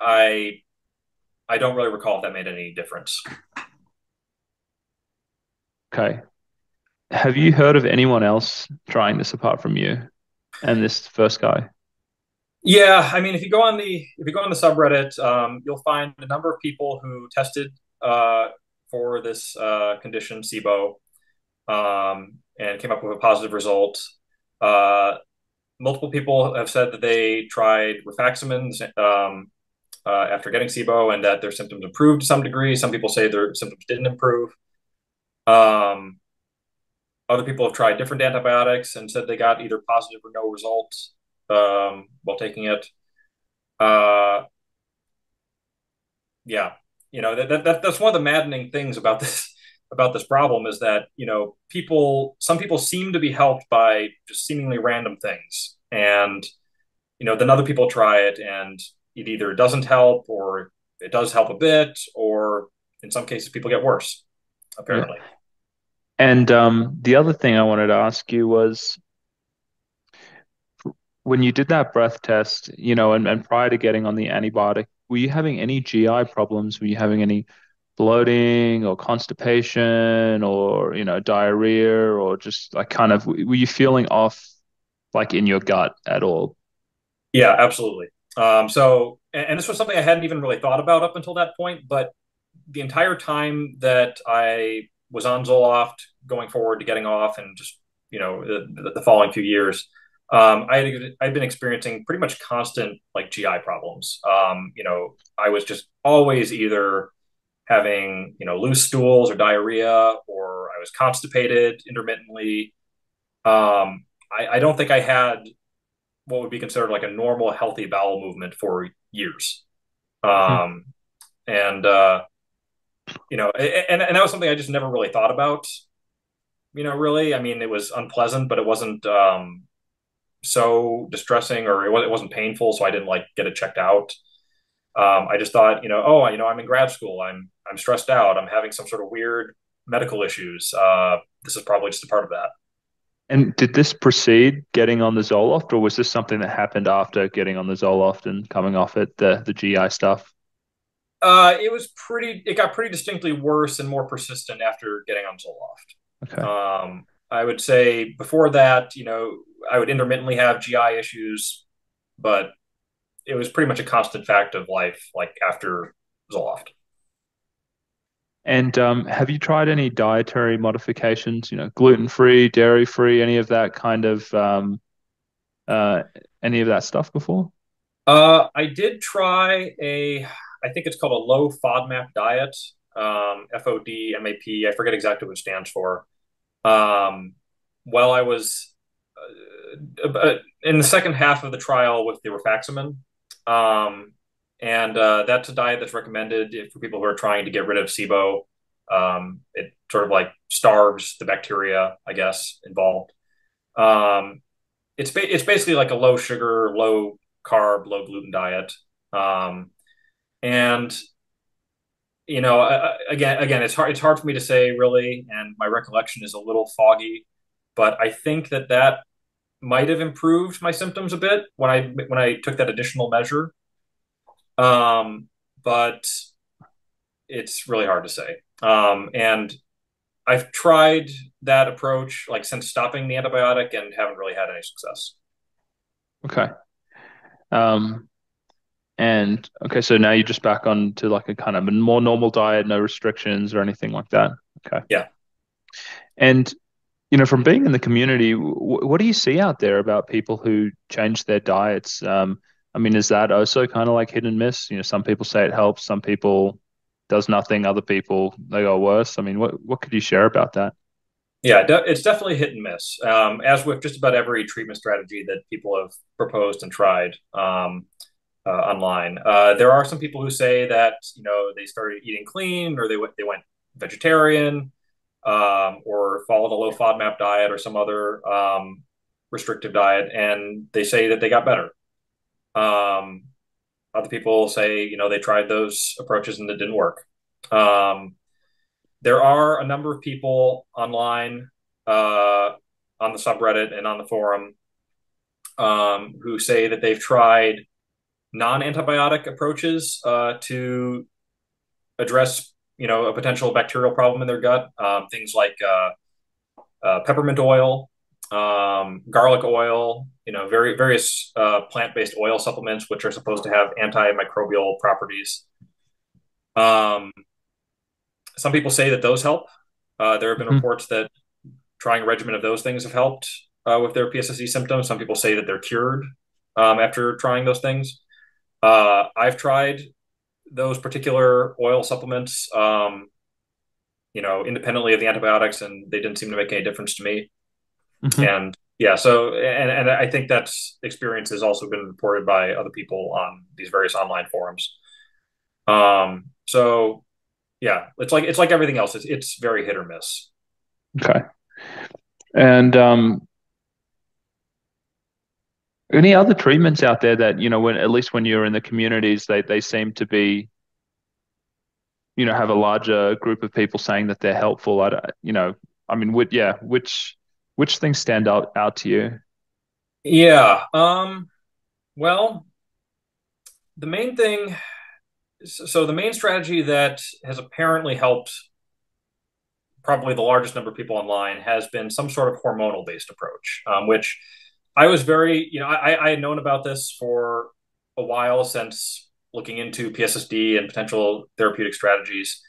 I I don't really recall if that made any difference. Okay. Have you heard of anyone else trying this apart from you? And this first guy? Yeah, I mean, if you go on the if you go on the subreddit, um, you'll find a number of people who tested uh, for this uh, condition, SIBO, um, and came up with a positive result. Uh, multiple people have said that they tried rifaximin um, uh, after getting SIBO and that their symptoms improved to some degree. Some people say their symptoms didn't improve. Um, other people have tried different antibiotics and said they got either positive or no results um, while taking it. Uh, yeah, you know that, that that's one of the maddening things about this about this problem is that you know people some people seem to be helped by just seemingly random things and you know then other people try it and it either doesn't help or it does help a bit or in some cases people get worse apparently yeah. And um, the other thing I wanted to ask you was when you did that breath test, you know, and, and prior to getting on the antibiotic, were you having any GI problems? Were you having any bloating or constipation or, you know, diarrhea or just like kind of, were you feeling off like in your gut at all? Yeah, absolutely. Um, so, and, and this was something I hadn't even really thought about up until that point, but the entire time that I was on Zoloft going forward to getting off and just, you know, the, the following few years, um, I had I'd been experiencing pretty much constant like GI problems. Um, you know, I was just always either having you know loose stools or diarrhea, or I was constipated intermittently. Um, I, I don't think I had what would be considered like a normal healthy bowel movement for years. Um, hmm. and uh, you know, and, and that was something I just never really thought about. You know, really, I mean, it was unpleasant, but it wasn't um, so distressing or it was, it wasn't painful, so I didn't like get it checked out. Um, I just thought, you know, oh, you know, I'm in grad school. I'm I'm stressed out. I'm having some sort of weird medical issues. Uh, this is probably just a part of that. And did this precede getting on the Zoloft, or was this something that happened after getting on the Zoloft and coming off it, the the GI stuff? Uh, it was pretty. It got pretty distinctly worse and more persistent after getting on Zoloft. Okay. Um, I would say before that, you know, I would intermittently have GI issues, but it was pretty much a constant fact of life, like after Zoloft. And um, have you tried any dietary modifications? You know, gluten free, dairy free, any of that kind of um, uh, any of that stuff before? Uh, I did try a, I think it's called a low FODMAP diet, um, F O D M A P. I forget exactly what it stands for. Um, while I was uh, uh, in the second half of the trial with the rifaximin, um, and uh, that's a diet that's recommended for people who are trying to get rid of SIBO. Um, it sort of like starves the bacteria, I guess, involved. Um, it's ba- it's basically like a low sugar, low carb, low gluten diet. Um, and you know, uh, again, again, it's hard. It's hard for me to say really, and my recollection is a little foggy. But I think that that might have improved my symptoms a bit when I when I took that additional measure. Um, but it's really hard to say. Um, and I've tried that approach like since stopping the antibiotic and haven't really had any success. Okay. Um, and okay, so now you're just back on to like a kind of a more normal diet, no restrictions or anything like that. Okay. Yeah. And you know, from being in the community, w- what do you see out there about people who change their diets? Um, I mean, is that also kind of like hit and miss? You know, some people say it helps, some people does nothing, other people they go worse. I mean, what what could you share about that? Yeah, it's definitely hit and miss. Um, as with just about every treatment strategy that people have proposed and tried um, uh, online, uh, there are some people who say that you know they started eating clean or they went they went vegetarian um, or followed a low FODMAP diet or some other um, restrictive diet, and they say that they got better. Um, other people say, you know, they tried those approaches and it didn't work. Um, there are a number of people online uh, on the subreddit and on the forum um, who say that they've tried non-antibiotic approaches uh, to address, you know, a potential bacterial problem in their gut. Um, things like uh, uh peppermint oil, um, garlic oil, you know, very various uh, plant-based oil supplements, which are supposed to have antimicrobial properties. Um, some people say that those help. Uh, there have been mm-hmm. reports that trying a regimen of those things have helped uh, with their PSSD symptoms. Some people say that they're cured um, after trying those things. Uh, I've tried those particular oil supplements, um, you know, independently of the antibiotics, and they didn't seem to make any difference to me. Mm-hmm. And yeah, so and and I think that's experience has also been reported by other people on these various online forums. Um, so yeah, it's like it's like everything else. It's it's very hit or miss. Okay, and um, any other treatments out there that you know when at least when you're in the communities they they seem to be you know have a larger group of people saying that they're helpful. I you know I mean, which, yeah, which which things stand out out to you? Yeah. Um, well, the main thing. So the main strategy that has apparently helped probably the largest number of people online has been some sort of hormonal based approach, um, which I was very, you know, I, I had known about this for a while since looking into PSSD and potential therapeutic strategies.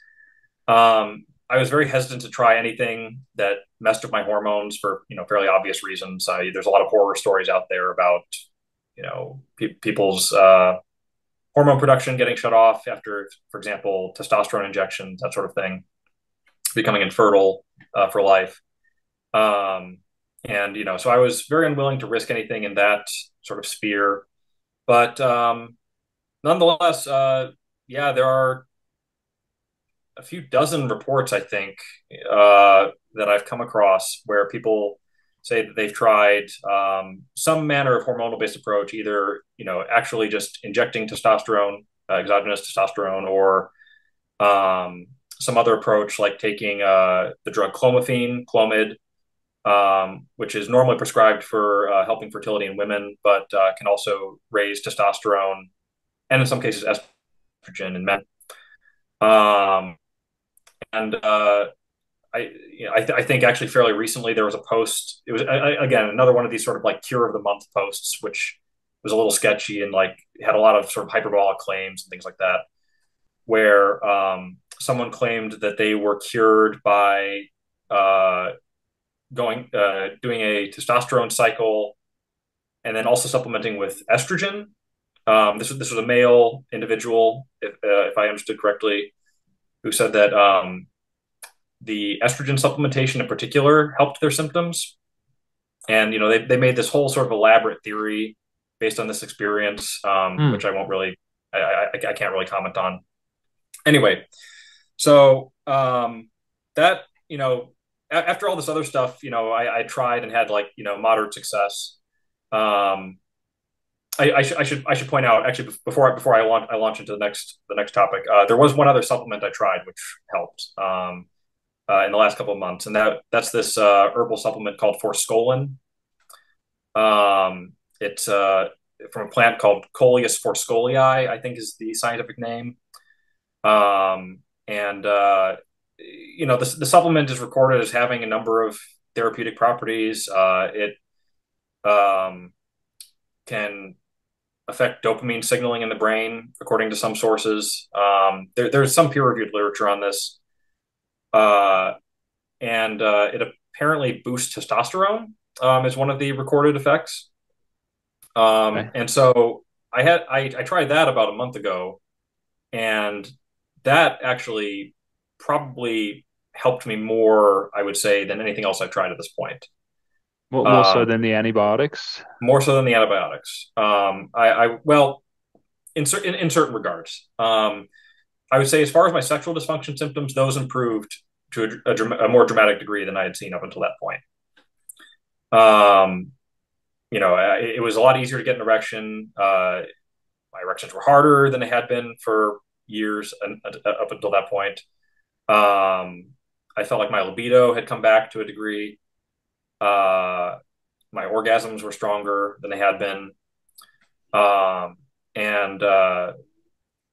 Um, I was very hesitant to try anything that messed with my hormones for you know fairly obvious reasons. I, there's a lot of horror stories out there about you know pe- people's uh, hormone production getting shut off after, for example, testosterone injections, that sort of thing, becoming infertile uh, for life. Um, and you know, so I was very unwilling to risk anything in that sort of sphere. But um, nonetheless, uh, yeah, there are a few dozen reports, I think, uh, that I've come across where people say that they've tried um, some manner of hormonal-based approach, either you know actually just injecting testosterone, uh, exogenous testosterone, or um, some other approach like taking uh, the drug clomiphene, Clomid, um, which is normally prescribed for uh, helping fertility in women, but uh, can also raise testosterone and in some cases estrogen in men. Um, and uh, I, you know, I, th- I, think actually fairly recently there was a post. It was I, again another one of these sort of like cure of the month posts, which was a little sketchy and like had a lot of sort of hyperbolic claims and things like that, where um, someone claimed that they were cured by uh, going uh, doing a testosterone cycle and then also supplementing with estrogen. Um, this, this was a male individual, if, uh, if I understood correctly, who said that um, the estrogen supplementation in particular helped their symptoms. And, you know, they, they made this whole sort of elaborate theory based on this experience, um, mm. which I won't really, I, I, I, can't really comment on. Anyway, so um, that, you know, after all this other stuff, you know, I, I, tried and had like, you know, moderate success. Um, I, I, I, should I should point out actually before I, before I launch I launch into the next the next topic. Uh, there was one other supplement I tried which helped um, uh, in the last couple of months, and that that's this uh, herbal supplement called Forskolin. Um, it's uh, from a plant called Coleus forskohlii, I think is the scientific name. Um, and uh, you know the, the supplement is recorded as having a number of therapeutic properties. Uh, it um, can affect dopamine signaling in the brain, according to some sources. Um, there, there's some peer-reviewed literature on this, uh, and uh, it apparently boosts testosterone. Um, is one of the recorded effects. Um, okay. And so I had I, I tried that about a month ago, and that actually probably helped me more, I would say, than anything else I've tried at this point. More, more um, so than the antibiotics. More so than the antibiotics. Um, I, I well, in, in, in certain regards, um, I would say as far as my sexual dysfunction symptoms, those improved to a, a, a more dramatic degree than I had seen up until that point. Um, you know, it, it was a lot easier to get an erection. Uh, my erections were harder than they had been for years and, uh, up until that point. Um, I felt like my libido had come back to a degree. Uh, my orgasms were stronger than they had been. Um, and uh,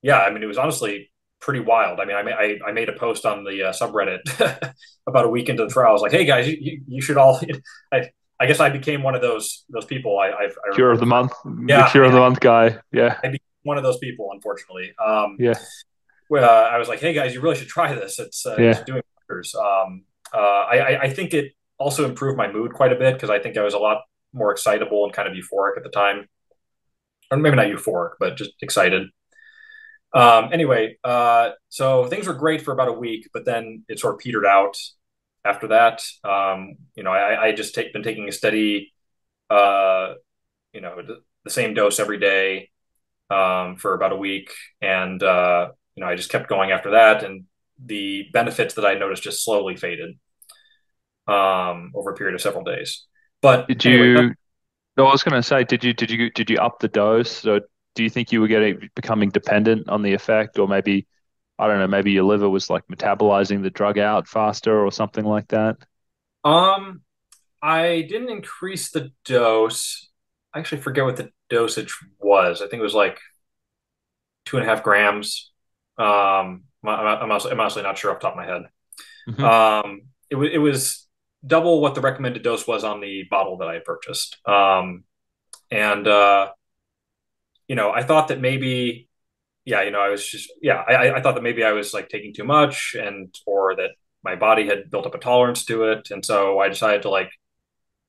yeah, I mean, it was honestly pretty wild. I mean, I, I, I made a post on the uh, subreddit about a week into the trial. I was like, hey guys, you, you should all. I, I guess I became one of those those people. I, I've, I cure of the month, yeah, the cure of the month guy. Yeah, I became one of those people, unfortunately. Um, yeah, well, uh, I was like, hey guys, you really should try this. It's, uh, yeah. it's doing wonders. Um, uh, I, I think it also improved my mood quite a bit because I think I was a lot more excitable and kind of euphoric at the time, or maybe not euphoric, but just excited. Um, anyway, uh, so things were great for about a week, but then it sort of petered out after that. Um, you know, I, I just take, been taking a steady, uh, you know, the, the same dose every day um, for about a week, and uh, you know, I just kept going after that, and the benefits that I noticed just slowly faded um, over a period of several days. But did anyway, you? no, I was going to say, did you did you did you up the dose? So do you think you were getting becoming dependent on the effect, or maybe I don't know, maybe your liver was like metabolizing the drug out faster or something like that? Um, I didn't increase the dose. I actually forget what the dosage was. I think it was like two and a half grams. Um, I'm, also, I'm honestly not sure off the top of my head. Mm-hmm. Um, it, w- it was double what the recommended dose was on the bottle that I purchased. Um, and, uh, you know, I thought that maybe, yeah, you know, I was just, yeah, I, I thought that maybe I was like taking too much and, or that my body had built up a tolerance to it, and so I decided to like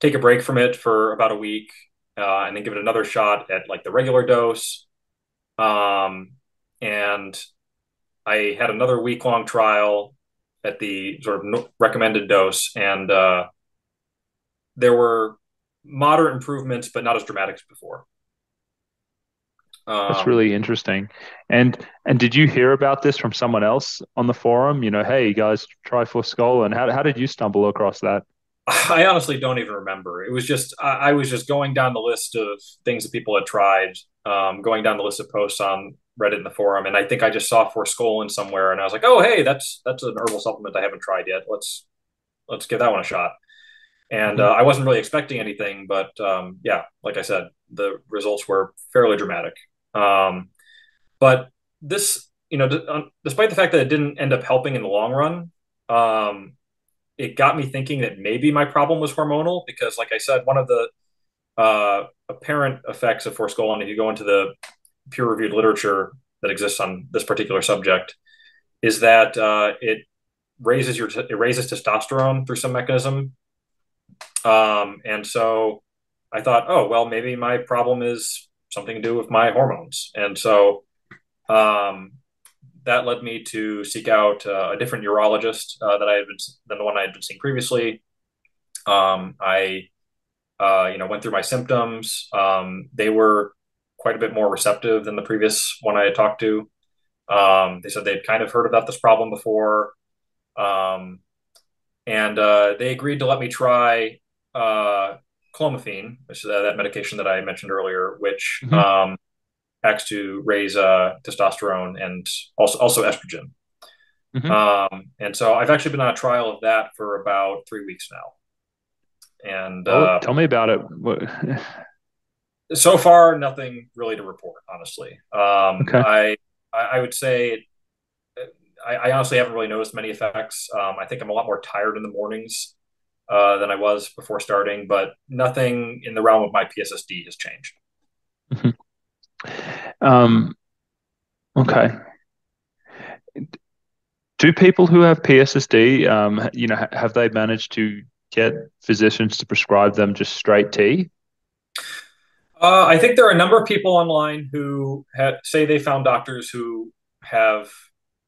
take a break from it for about a week, uh, and then give it another shot at like the regular dose. Um, and I had another week long trial at the sort of recommended dose, and uh, there were moderate improvements, but not as dramatic as before. Um, That's really interesting. And and did you hear about this from someone else on the forum? You know, hey, guys, try forskolin. How how did you stumble across that? I honestly don't even remember. It was just I, I was just going down the list of things that people had tried, um, going down the list of posts on Reddit in the forum, and I think I just saw forskolin somewhere, and I was like, oh hey, that's that's an herbal supplement I haven't tried yet. Let's let's give that one a shot. And mm-hmm. uh, I wasn't really expecting anything, but um, yeah, like I said, the results were fairly dramatic. Um, but this, you know, d- despite the fact that it didn't end up helping in the long run, um, it got me thinking that maybe my problem was hormonal because, like I said, one of the uh, apparent effects of forskolin, if you go into the peer-reviewed literature that exists on this particular subject, is that uh, it raises your it raises testosterone through some mechanism, um, and so I thought, oh well, maybe my problem is something to do with my hormones. And so um, that led me to seek out uh, a different urologist uh, that I had been than the one I had been seeing previously. Um, I, uh, you know, went through my symptoms. Um, they were quite a bit more receptive than the previous one I had talked to. Um, they said they'd kind of heard about this problem before, um, and uh, they agreed to let me try uh, clomiphene, which is that medication that I mentioned earlier, which mm-hmm. um, acts to raise uh, testosterone and also also estrogen. Mm-hmm. Um, and so I've actually been on a trial of that for about three weeks now. And oh, uh, tell me about it. So far, nothing really to report, honestly. Um, okay. I I would say I, I, honestly haven't really noticed many effects. Um, I think I'm a lot more tired in the mornings uh, than I was before starting, but nothing in the realm of my PSSD has changed. Mm-hmm. Um, okay. Do people who have PSSD, um, you know, have they managed to get physicians to prescribe them just straight T? Uh, I think there are a number of people online who say they found doctors who have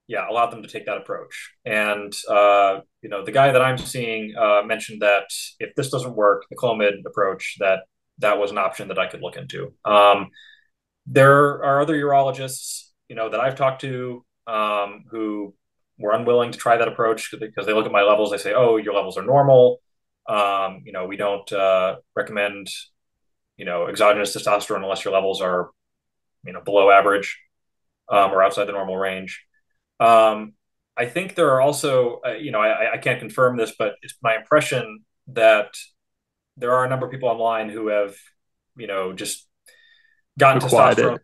yeah, allowed them to take that approach. And uh, you know, the guy that I'm seeing uh, mentioned that if this doesn't work, the Clomid approach, that that was an option that I could look into. Um, there are other urologists, you know, that I've talked to um, who were unwilling to try that approach because they look at my levels. They say, "Oh, your levels are normal. Um, you know, we don't uh, recommend, you know, exogenous testosterone unless your levels are, you know, below average um, or outside the normal range." Um, I think there are also, uh, you know, I, I, can't confirm this, but it's my impression that there are a number of people online who have, you know, just gotten testosterone. It.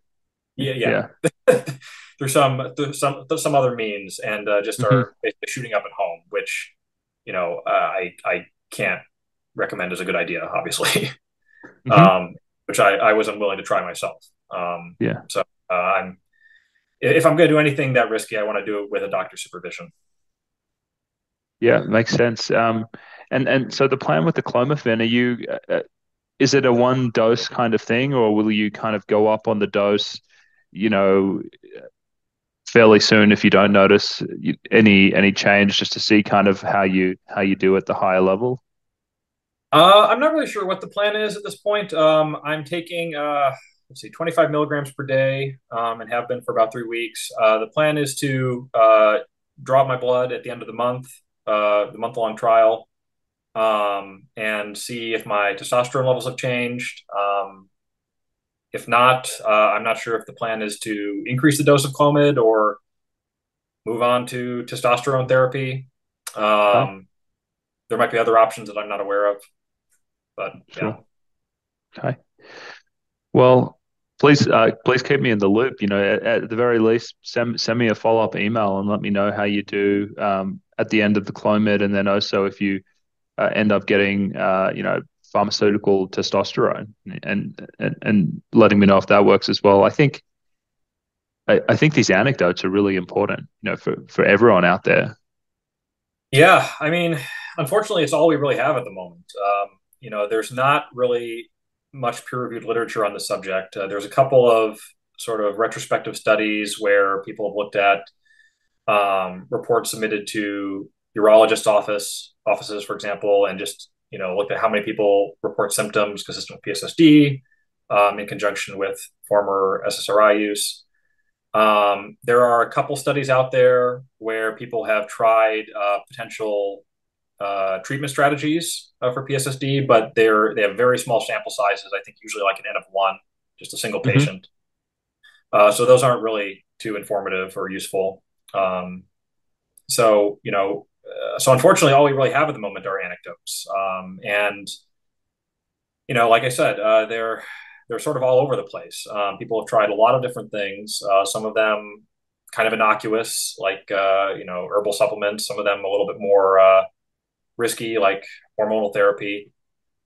Yeah, yeah. yeah. through some through some through some other means, and uh, just mm-hmm. are basically shooting up at home, which, you know, uh, I I can't recommend as a good idea, obviously. mm-hmm. um, which I, I wasn't willing to try myself. Um, yeah. So uh, I'm if I'm going to do anything that risky, I want to do it with a doctor's supervision. Yeah, makes sense. Um, and and so the plan with the clomiphene, are you? Uh, is it a one dose kind of thing, or will you kind of go up on the dose? You know, fairly soon if you don't notice any any change, just to see kind of how you how you do at the higher level. Uh, I'm not really sure what the plan is at this point. Um, I'm taking. Uh, let's see, 25 milligrams per day, um, and have been for about three weeks. Uh, the plan is to uh, draw my blood at the end of the month, uh, the month long trial, um, and see if my testosterone levels have changed. Um, if not, uh, I'm not sure if the plan is to increase the dose of Clomid or move on to testosterone therapy. Okay. There might be other options that I'm not aware of, but sure. yeah. Okay. Well, please uh, please keep me in the loop. You know, at, at the very least, send send me a follow up email and let me know how you do um, at the end of the Clomid, and then also if you uh, end up getting uh, you know pharmaceutical testosterone, and, and and letting me know if that works as well. I think I, I think these anecdotes are really important. You know, for for everyone out there. Yeah, I mean, unfortunately, it's all we really have at the moment. Um, you know, there's not really much peer-reviewed literature on the subject. Uh, there's a couple of sort of retrospective studies where people have looked at um, reports submitted to urologist office offices, for example, and just you know looked at how many people report symptoms consistent with PSSD um, in conjunction with former SSRI use. Um, there are a couple studies out there where people have tried uh, potential uh, treatment strategies uh, for PSSD, but they're they have very small sample sizes. I think usually like an N of one, just a single mm-hmm. patient. Uh, so those aren't really too informative or useful. Um, so you know, uh, so unfortunately, all we really have at the moment are anecdotes, um, and you know, like I said, uh, they're they're sort of all over the place. Um, people have tried a lot of different things. Uh, some of them kind of innocuous, like uh, you know, herbal supplements. Some of them a little bit more uh, risky, like hormonal therapy.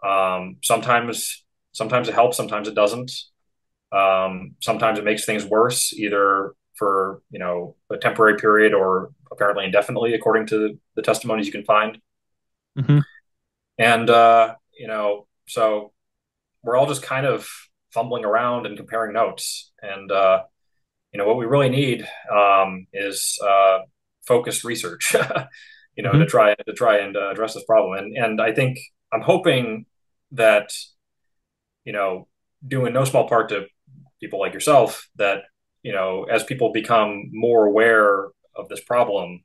Um, sometimes, sometimes it helps. Sometimes it doesn't. Um, sometimes it makes things worse, either for you know a temporary period or apparently indefinitely, according to the testimonies you can find. Mm-hmm. And uh, you know, so we're all just kind of fumbling around and comparing notes. And uh, you know, what we really need um, is uh, focused research. you know, mm-hmm. to try to try and uh, address this problem. And and I think I'm hoping that you know, doing no small part to people like yourself, that you know, as people become more aware of this problem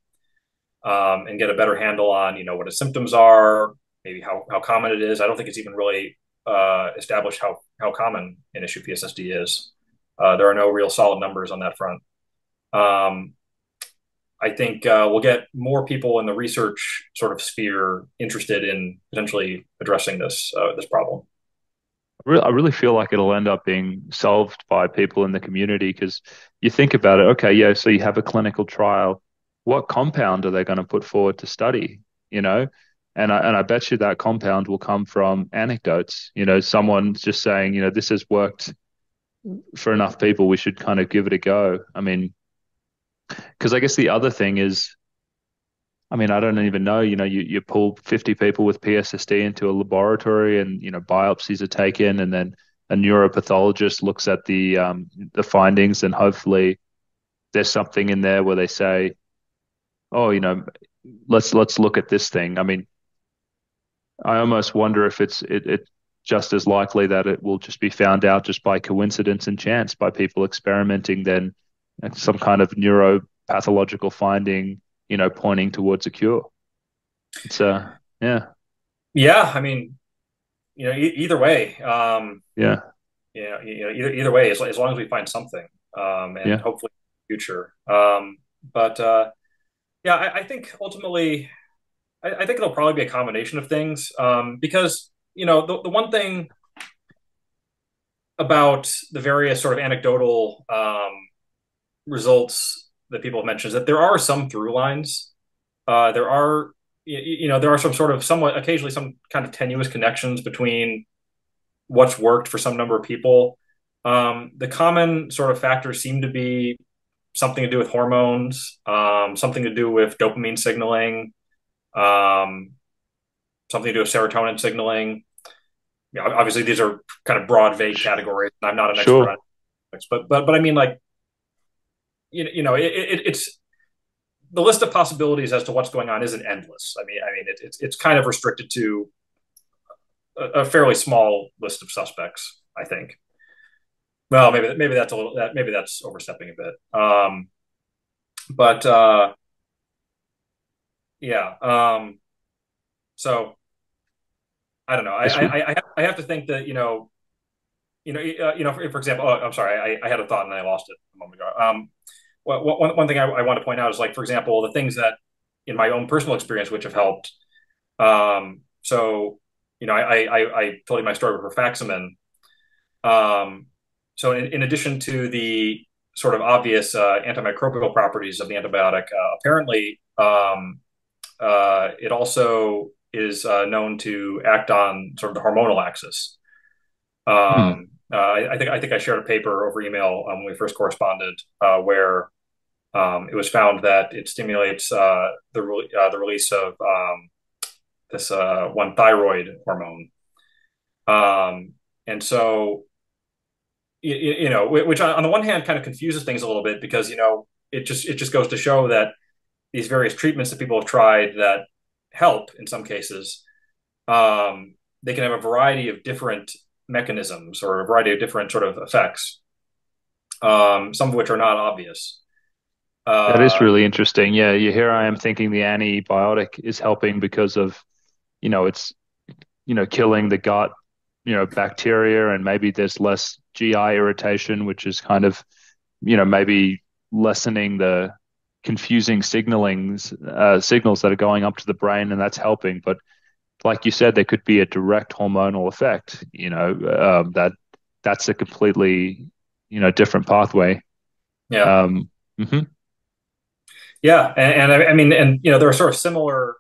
um, and get a better handle on, you know, what its symptoms are, maybe how, how common it is. I don't think it's even really uh, established how, how common an issue PSSD is. Uh, there are no real solid numbers on that front. Um, I think uh, we'll get more people in the research sort of sphere interested in potentially addressing this uh, this problem. I really feel like it'll end up being solved by people in the community because you think about it. Okay, yeah, so you have a clinical trial. What compound are they going to put forward to study? You know, and I and I bet you that compound will come from anecdotes. You know, someone just saying, you know, this has worked for enough people. We should kind of give it a go. I mean, because I guess the other thing is I mean, I don't even know. You know, you, you pull 50 people with PSSD into a laboratory, and you know, biopsies are taken, and then a neuropathologist looks at the um, the findings, and hopefully, there's something in there where they say, "Oh, you know, let's let's look at this thing." I mean, I almost wonder if it's it, it just as likely that it will just be found out just by coincidence and chance by people experimenting than some kind of neuropathological finding you know, pointing towards a cure. It's uh, yeah, yeah. I mean, you know, e- either way, um, yeah, you know, you know, either either way, as, as long as we find something, um, and yeah. hopefully future. Um, but uh, yeah, I, I think ultimately, I, I, think it'll probably be a combination of things, um, because you know, the, the one thing about the various sort of anecdotal um, results that people have mentioned is that there are some through lines. Uh, there are, you, know, there are some sort of somewhat occasionally some kind of tenuous connections between what's worked for some number of people. Um, the common sort of factors seem to be something to do with hormones, um, something to do with dopamine signaling, um, something to do with serotonin signaling. Yeah, obviously these are kind of broad, vague categories. I'm not an expert sure. on it, but but but I mean like you, you know, it, it, it's the list of possibilities as to what's going on isn't endless. I mean, I mean, it, it's it's kind of restricted to a, a, fairly small list of suspects. I think. Well, maybe maybe that's a little that maybe that's overstepping a bit. Um, but uh, yeah. Um, so I don't know. I, I, I, have, I have to think that you know, you know, uh, you know. For, for example, oh, I'm sorry. I, I had a thought and I lost it a moment ago. Um, one, one thing I, I, want to point out is like, for example, the things that in my own personal experience, which have helped. Um, so, you know, I, I, I told you my story with rifaximin. Um, so in, in, addition to the sort of obvious uh, antimicrobial properties of the antibiotic, uh, apparently um, uh, it also is uh, known to act on sort of the hormonal axis. Um, hmm. Uh, I, think I think I shared a paper over email um, when we first corresponded, uh, where um, it was found that it stimulates uh, the uh, the release of um, this uh, one thyroid hormone, um, and so you, you, know, which on the one hand kind of confuses things a little bit because you know it just it just goes to show that these various treatments that people have tried that help in some cases, um, they can have a variety of different mechanisms or a variety of different sort of effects, um, some of which are not obvious. Uh, that is really interesting. Yeah, here I am thinking the antibiotic is helping because of, you know, it's, you know, killing the gut, you know, bacteria, and maybe there's less GI irritation, which is kind of, you know, maybe lessening the confusing signalings uh, signals that are going up to the brain, and that's helping. But like you said, there could be a direct hormonal effect. You know, um, that that's a completely you know different pathway. Yeah. Um, mm-hmm. Yeah, and, and I, I, mean, and you know, there are sort of similar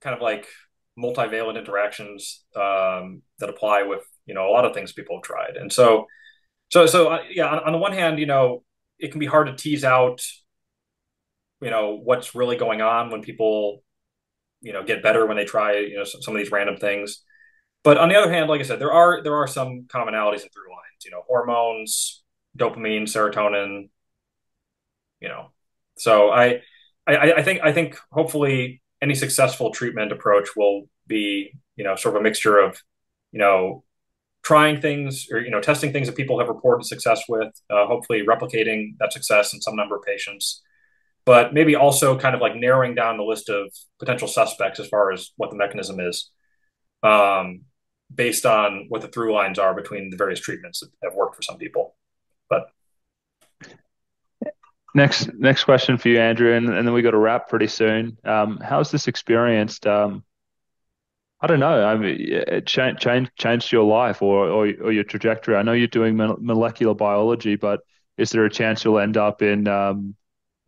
kind of like multivalent interactions um, that apply with you know a lot of things people have tried, and so so so uh, yeah. On, on the one hand, you know, it can be hard to tease out you know what's really going on when people you know get better when they try you know some, of these random things. But on the other hand like i said there are there are some commonalities and through lines you know hormones dopamine serotonin you know. So I, I i think i think hopefully any successful treatment approach will be you know sort of a mixture of you know trying things or you know testing things that people have reported success with uh, hopefully replicating that success in some number of patients but maybe also kind of like narrowing down the list of potential suspects as far as what the mechanism is, um, based on what the through lines are between the various treatments that have worked for some people. But next next question for you, Andrew, and, and then we got to wrap pretty soon. Um, how's this experienced? Um, I don't know. I mean, it changed changed your life or, or or your trajectory. I know you're doing molecular biology, but is there a chance you'll end up in um,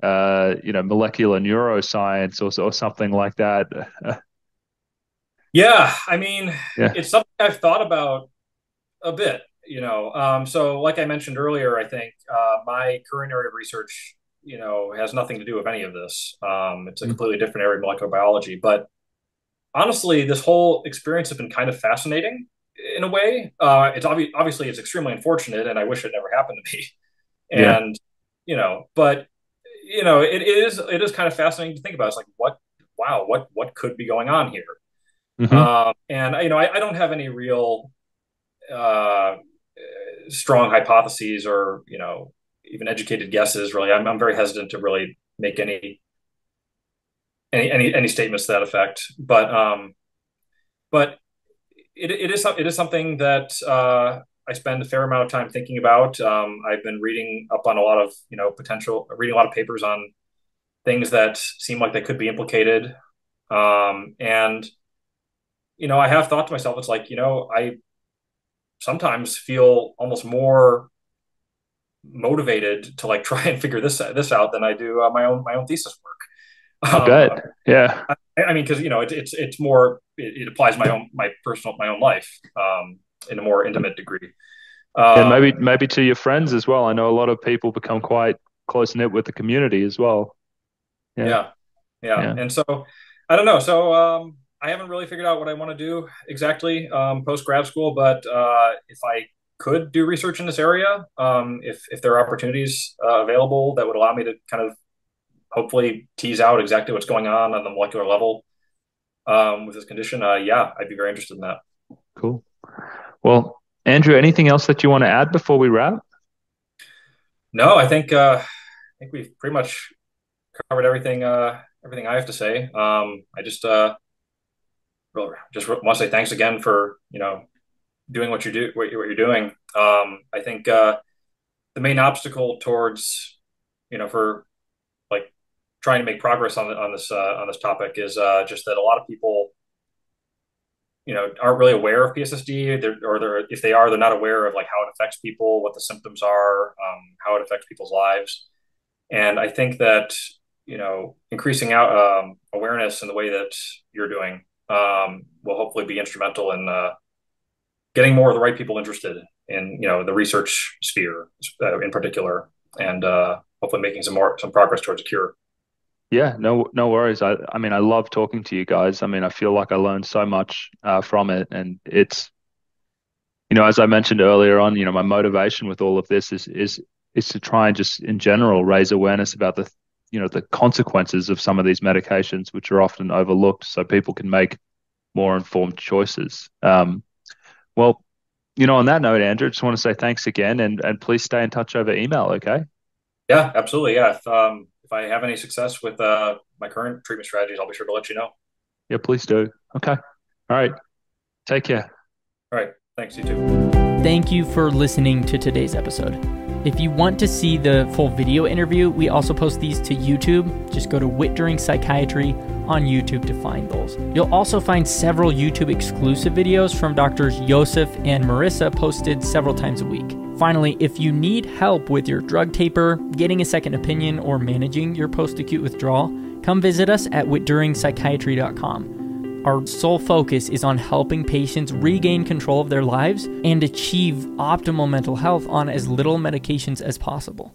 uh, you know, molecular neuroscience or, or something like that. yeah, I mean, yeah. it's something I've thought about a bit. You know, um, so like I mentioned earlier, I think uh, my current area of research, you know, has nothing to do with any of this. Um, it's a mm-hmm. completely different area of molecular biology, but honestly, this whole experience has been kind of fascinating in a way. Uh, it's obvi- obviously it's extremely unfortunate, and I wish it never happened to me. And yeah. you know, but you know, it is it is kind of fascinating to think about. It's like what wow, what what could be going on here? Mm-hmm. Uh, and you know, I, I, don't have any real uh, strong hypotheses or you know even educated guesses. Really, I'm, I'm very hesitant to really make any any any, any statements to that effect. But um, but it, it is it is something that uh, I spend a fair amount of time thinking about. Um, I've been reading up on a lot of you know potential, reading a lot of papers on things that seem like they could be implicated, um, and you know I have thought to myself, it's like you know I sometimes feel almost more motivated to like try and figure this this out than I do uh, my own my own thesis work. Um, I bet, yeah. I, I mean, because you know, it, it's it's more it, it, applies my own my personal my own life. Um, in a more intimate degree. Um, maybe maybe to your friends as well. I know a lot of people become quite close knit with the community as well. Yeah. yeah. yeah, yeah, And so I don't know. So um, I haven't really figured out what I want to do exactly um, post grad school, but uh, if I could do research in this area, um, if if there are opportunities uh, available that would allow me to kind of hopefully tease out exactly what's going on on the molecular level um, with this condition, uh, yeah, I'd be very interested in that. Cool. Well, Andrew, anything else that you want to add before we wrap? No, I think uh, I think we've pretty much covered everything uh, everything I have to say. Um, I just uh, just want to say thanks again for you know doing what you do what, you're doing. Um, I think uh, the main obstacle towards you know for like trying to make progress on on this uh, on this topic is uh, just that a lot of people you know aren't really aware of PSSD, they're, or they're if they are, they're not aware of like how it affects people, what the symptoms are, um, how it affects people's lives. And I think that you know increasing out um, awareness in the way that you're doing um, will hopefully be instrumental in uh, getting more of the right people interested in you know the research sphere uh, in particular, and uh, hopefully making some more some progress towards a cure. Yeah, no, no worries. I, I mean, I love talking to you guys. I mean, I feel like I learned so much uh, from it, and it's, you know, as I mentioned earlier on, you know, my motivation with all of this is is is to try and just in general raise awareness about the, you know, the consequences of some of these medications, which are often overlooked, so people can make more informed choices. Um, well, you know, on that note, Andrew, just want to say thanks again, and and please stay in touch over email, okay? Yeah, absolutely. Yeah, if, um, if I have any success with uh, my current treatment strategies, I'll be sure to let you know. Yeah, please do. Okay. All right. Take care. All right. Thanks, you too. Thank you for listening to today's episode. If you want to see the full video interview, we also post these to YouTube. Just go to Witt-Doerring Psychiatry on YouTube to find those. You'll also find several YouTube exclusive videos from doctors Josef and Marissa posted several times a week. Finally, if you need help with your drug taper, getting a second opinion, or managing your post acute withdrawal, come visit us at wittdoerringpsychiatry.com. Our sole focus is on helping patients regain control of their lives and achieve optimal mental health on as little medications as possible.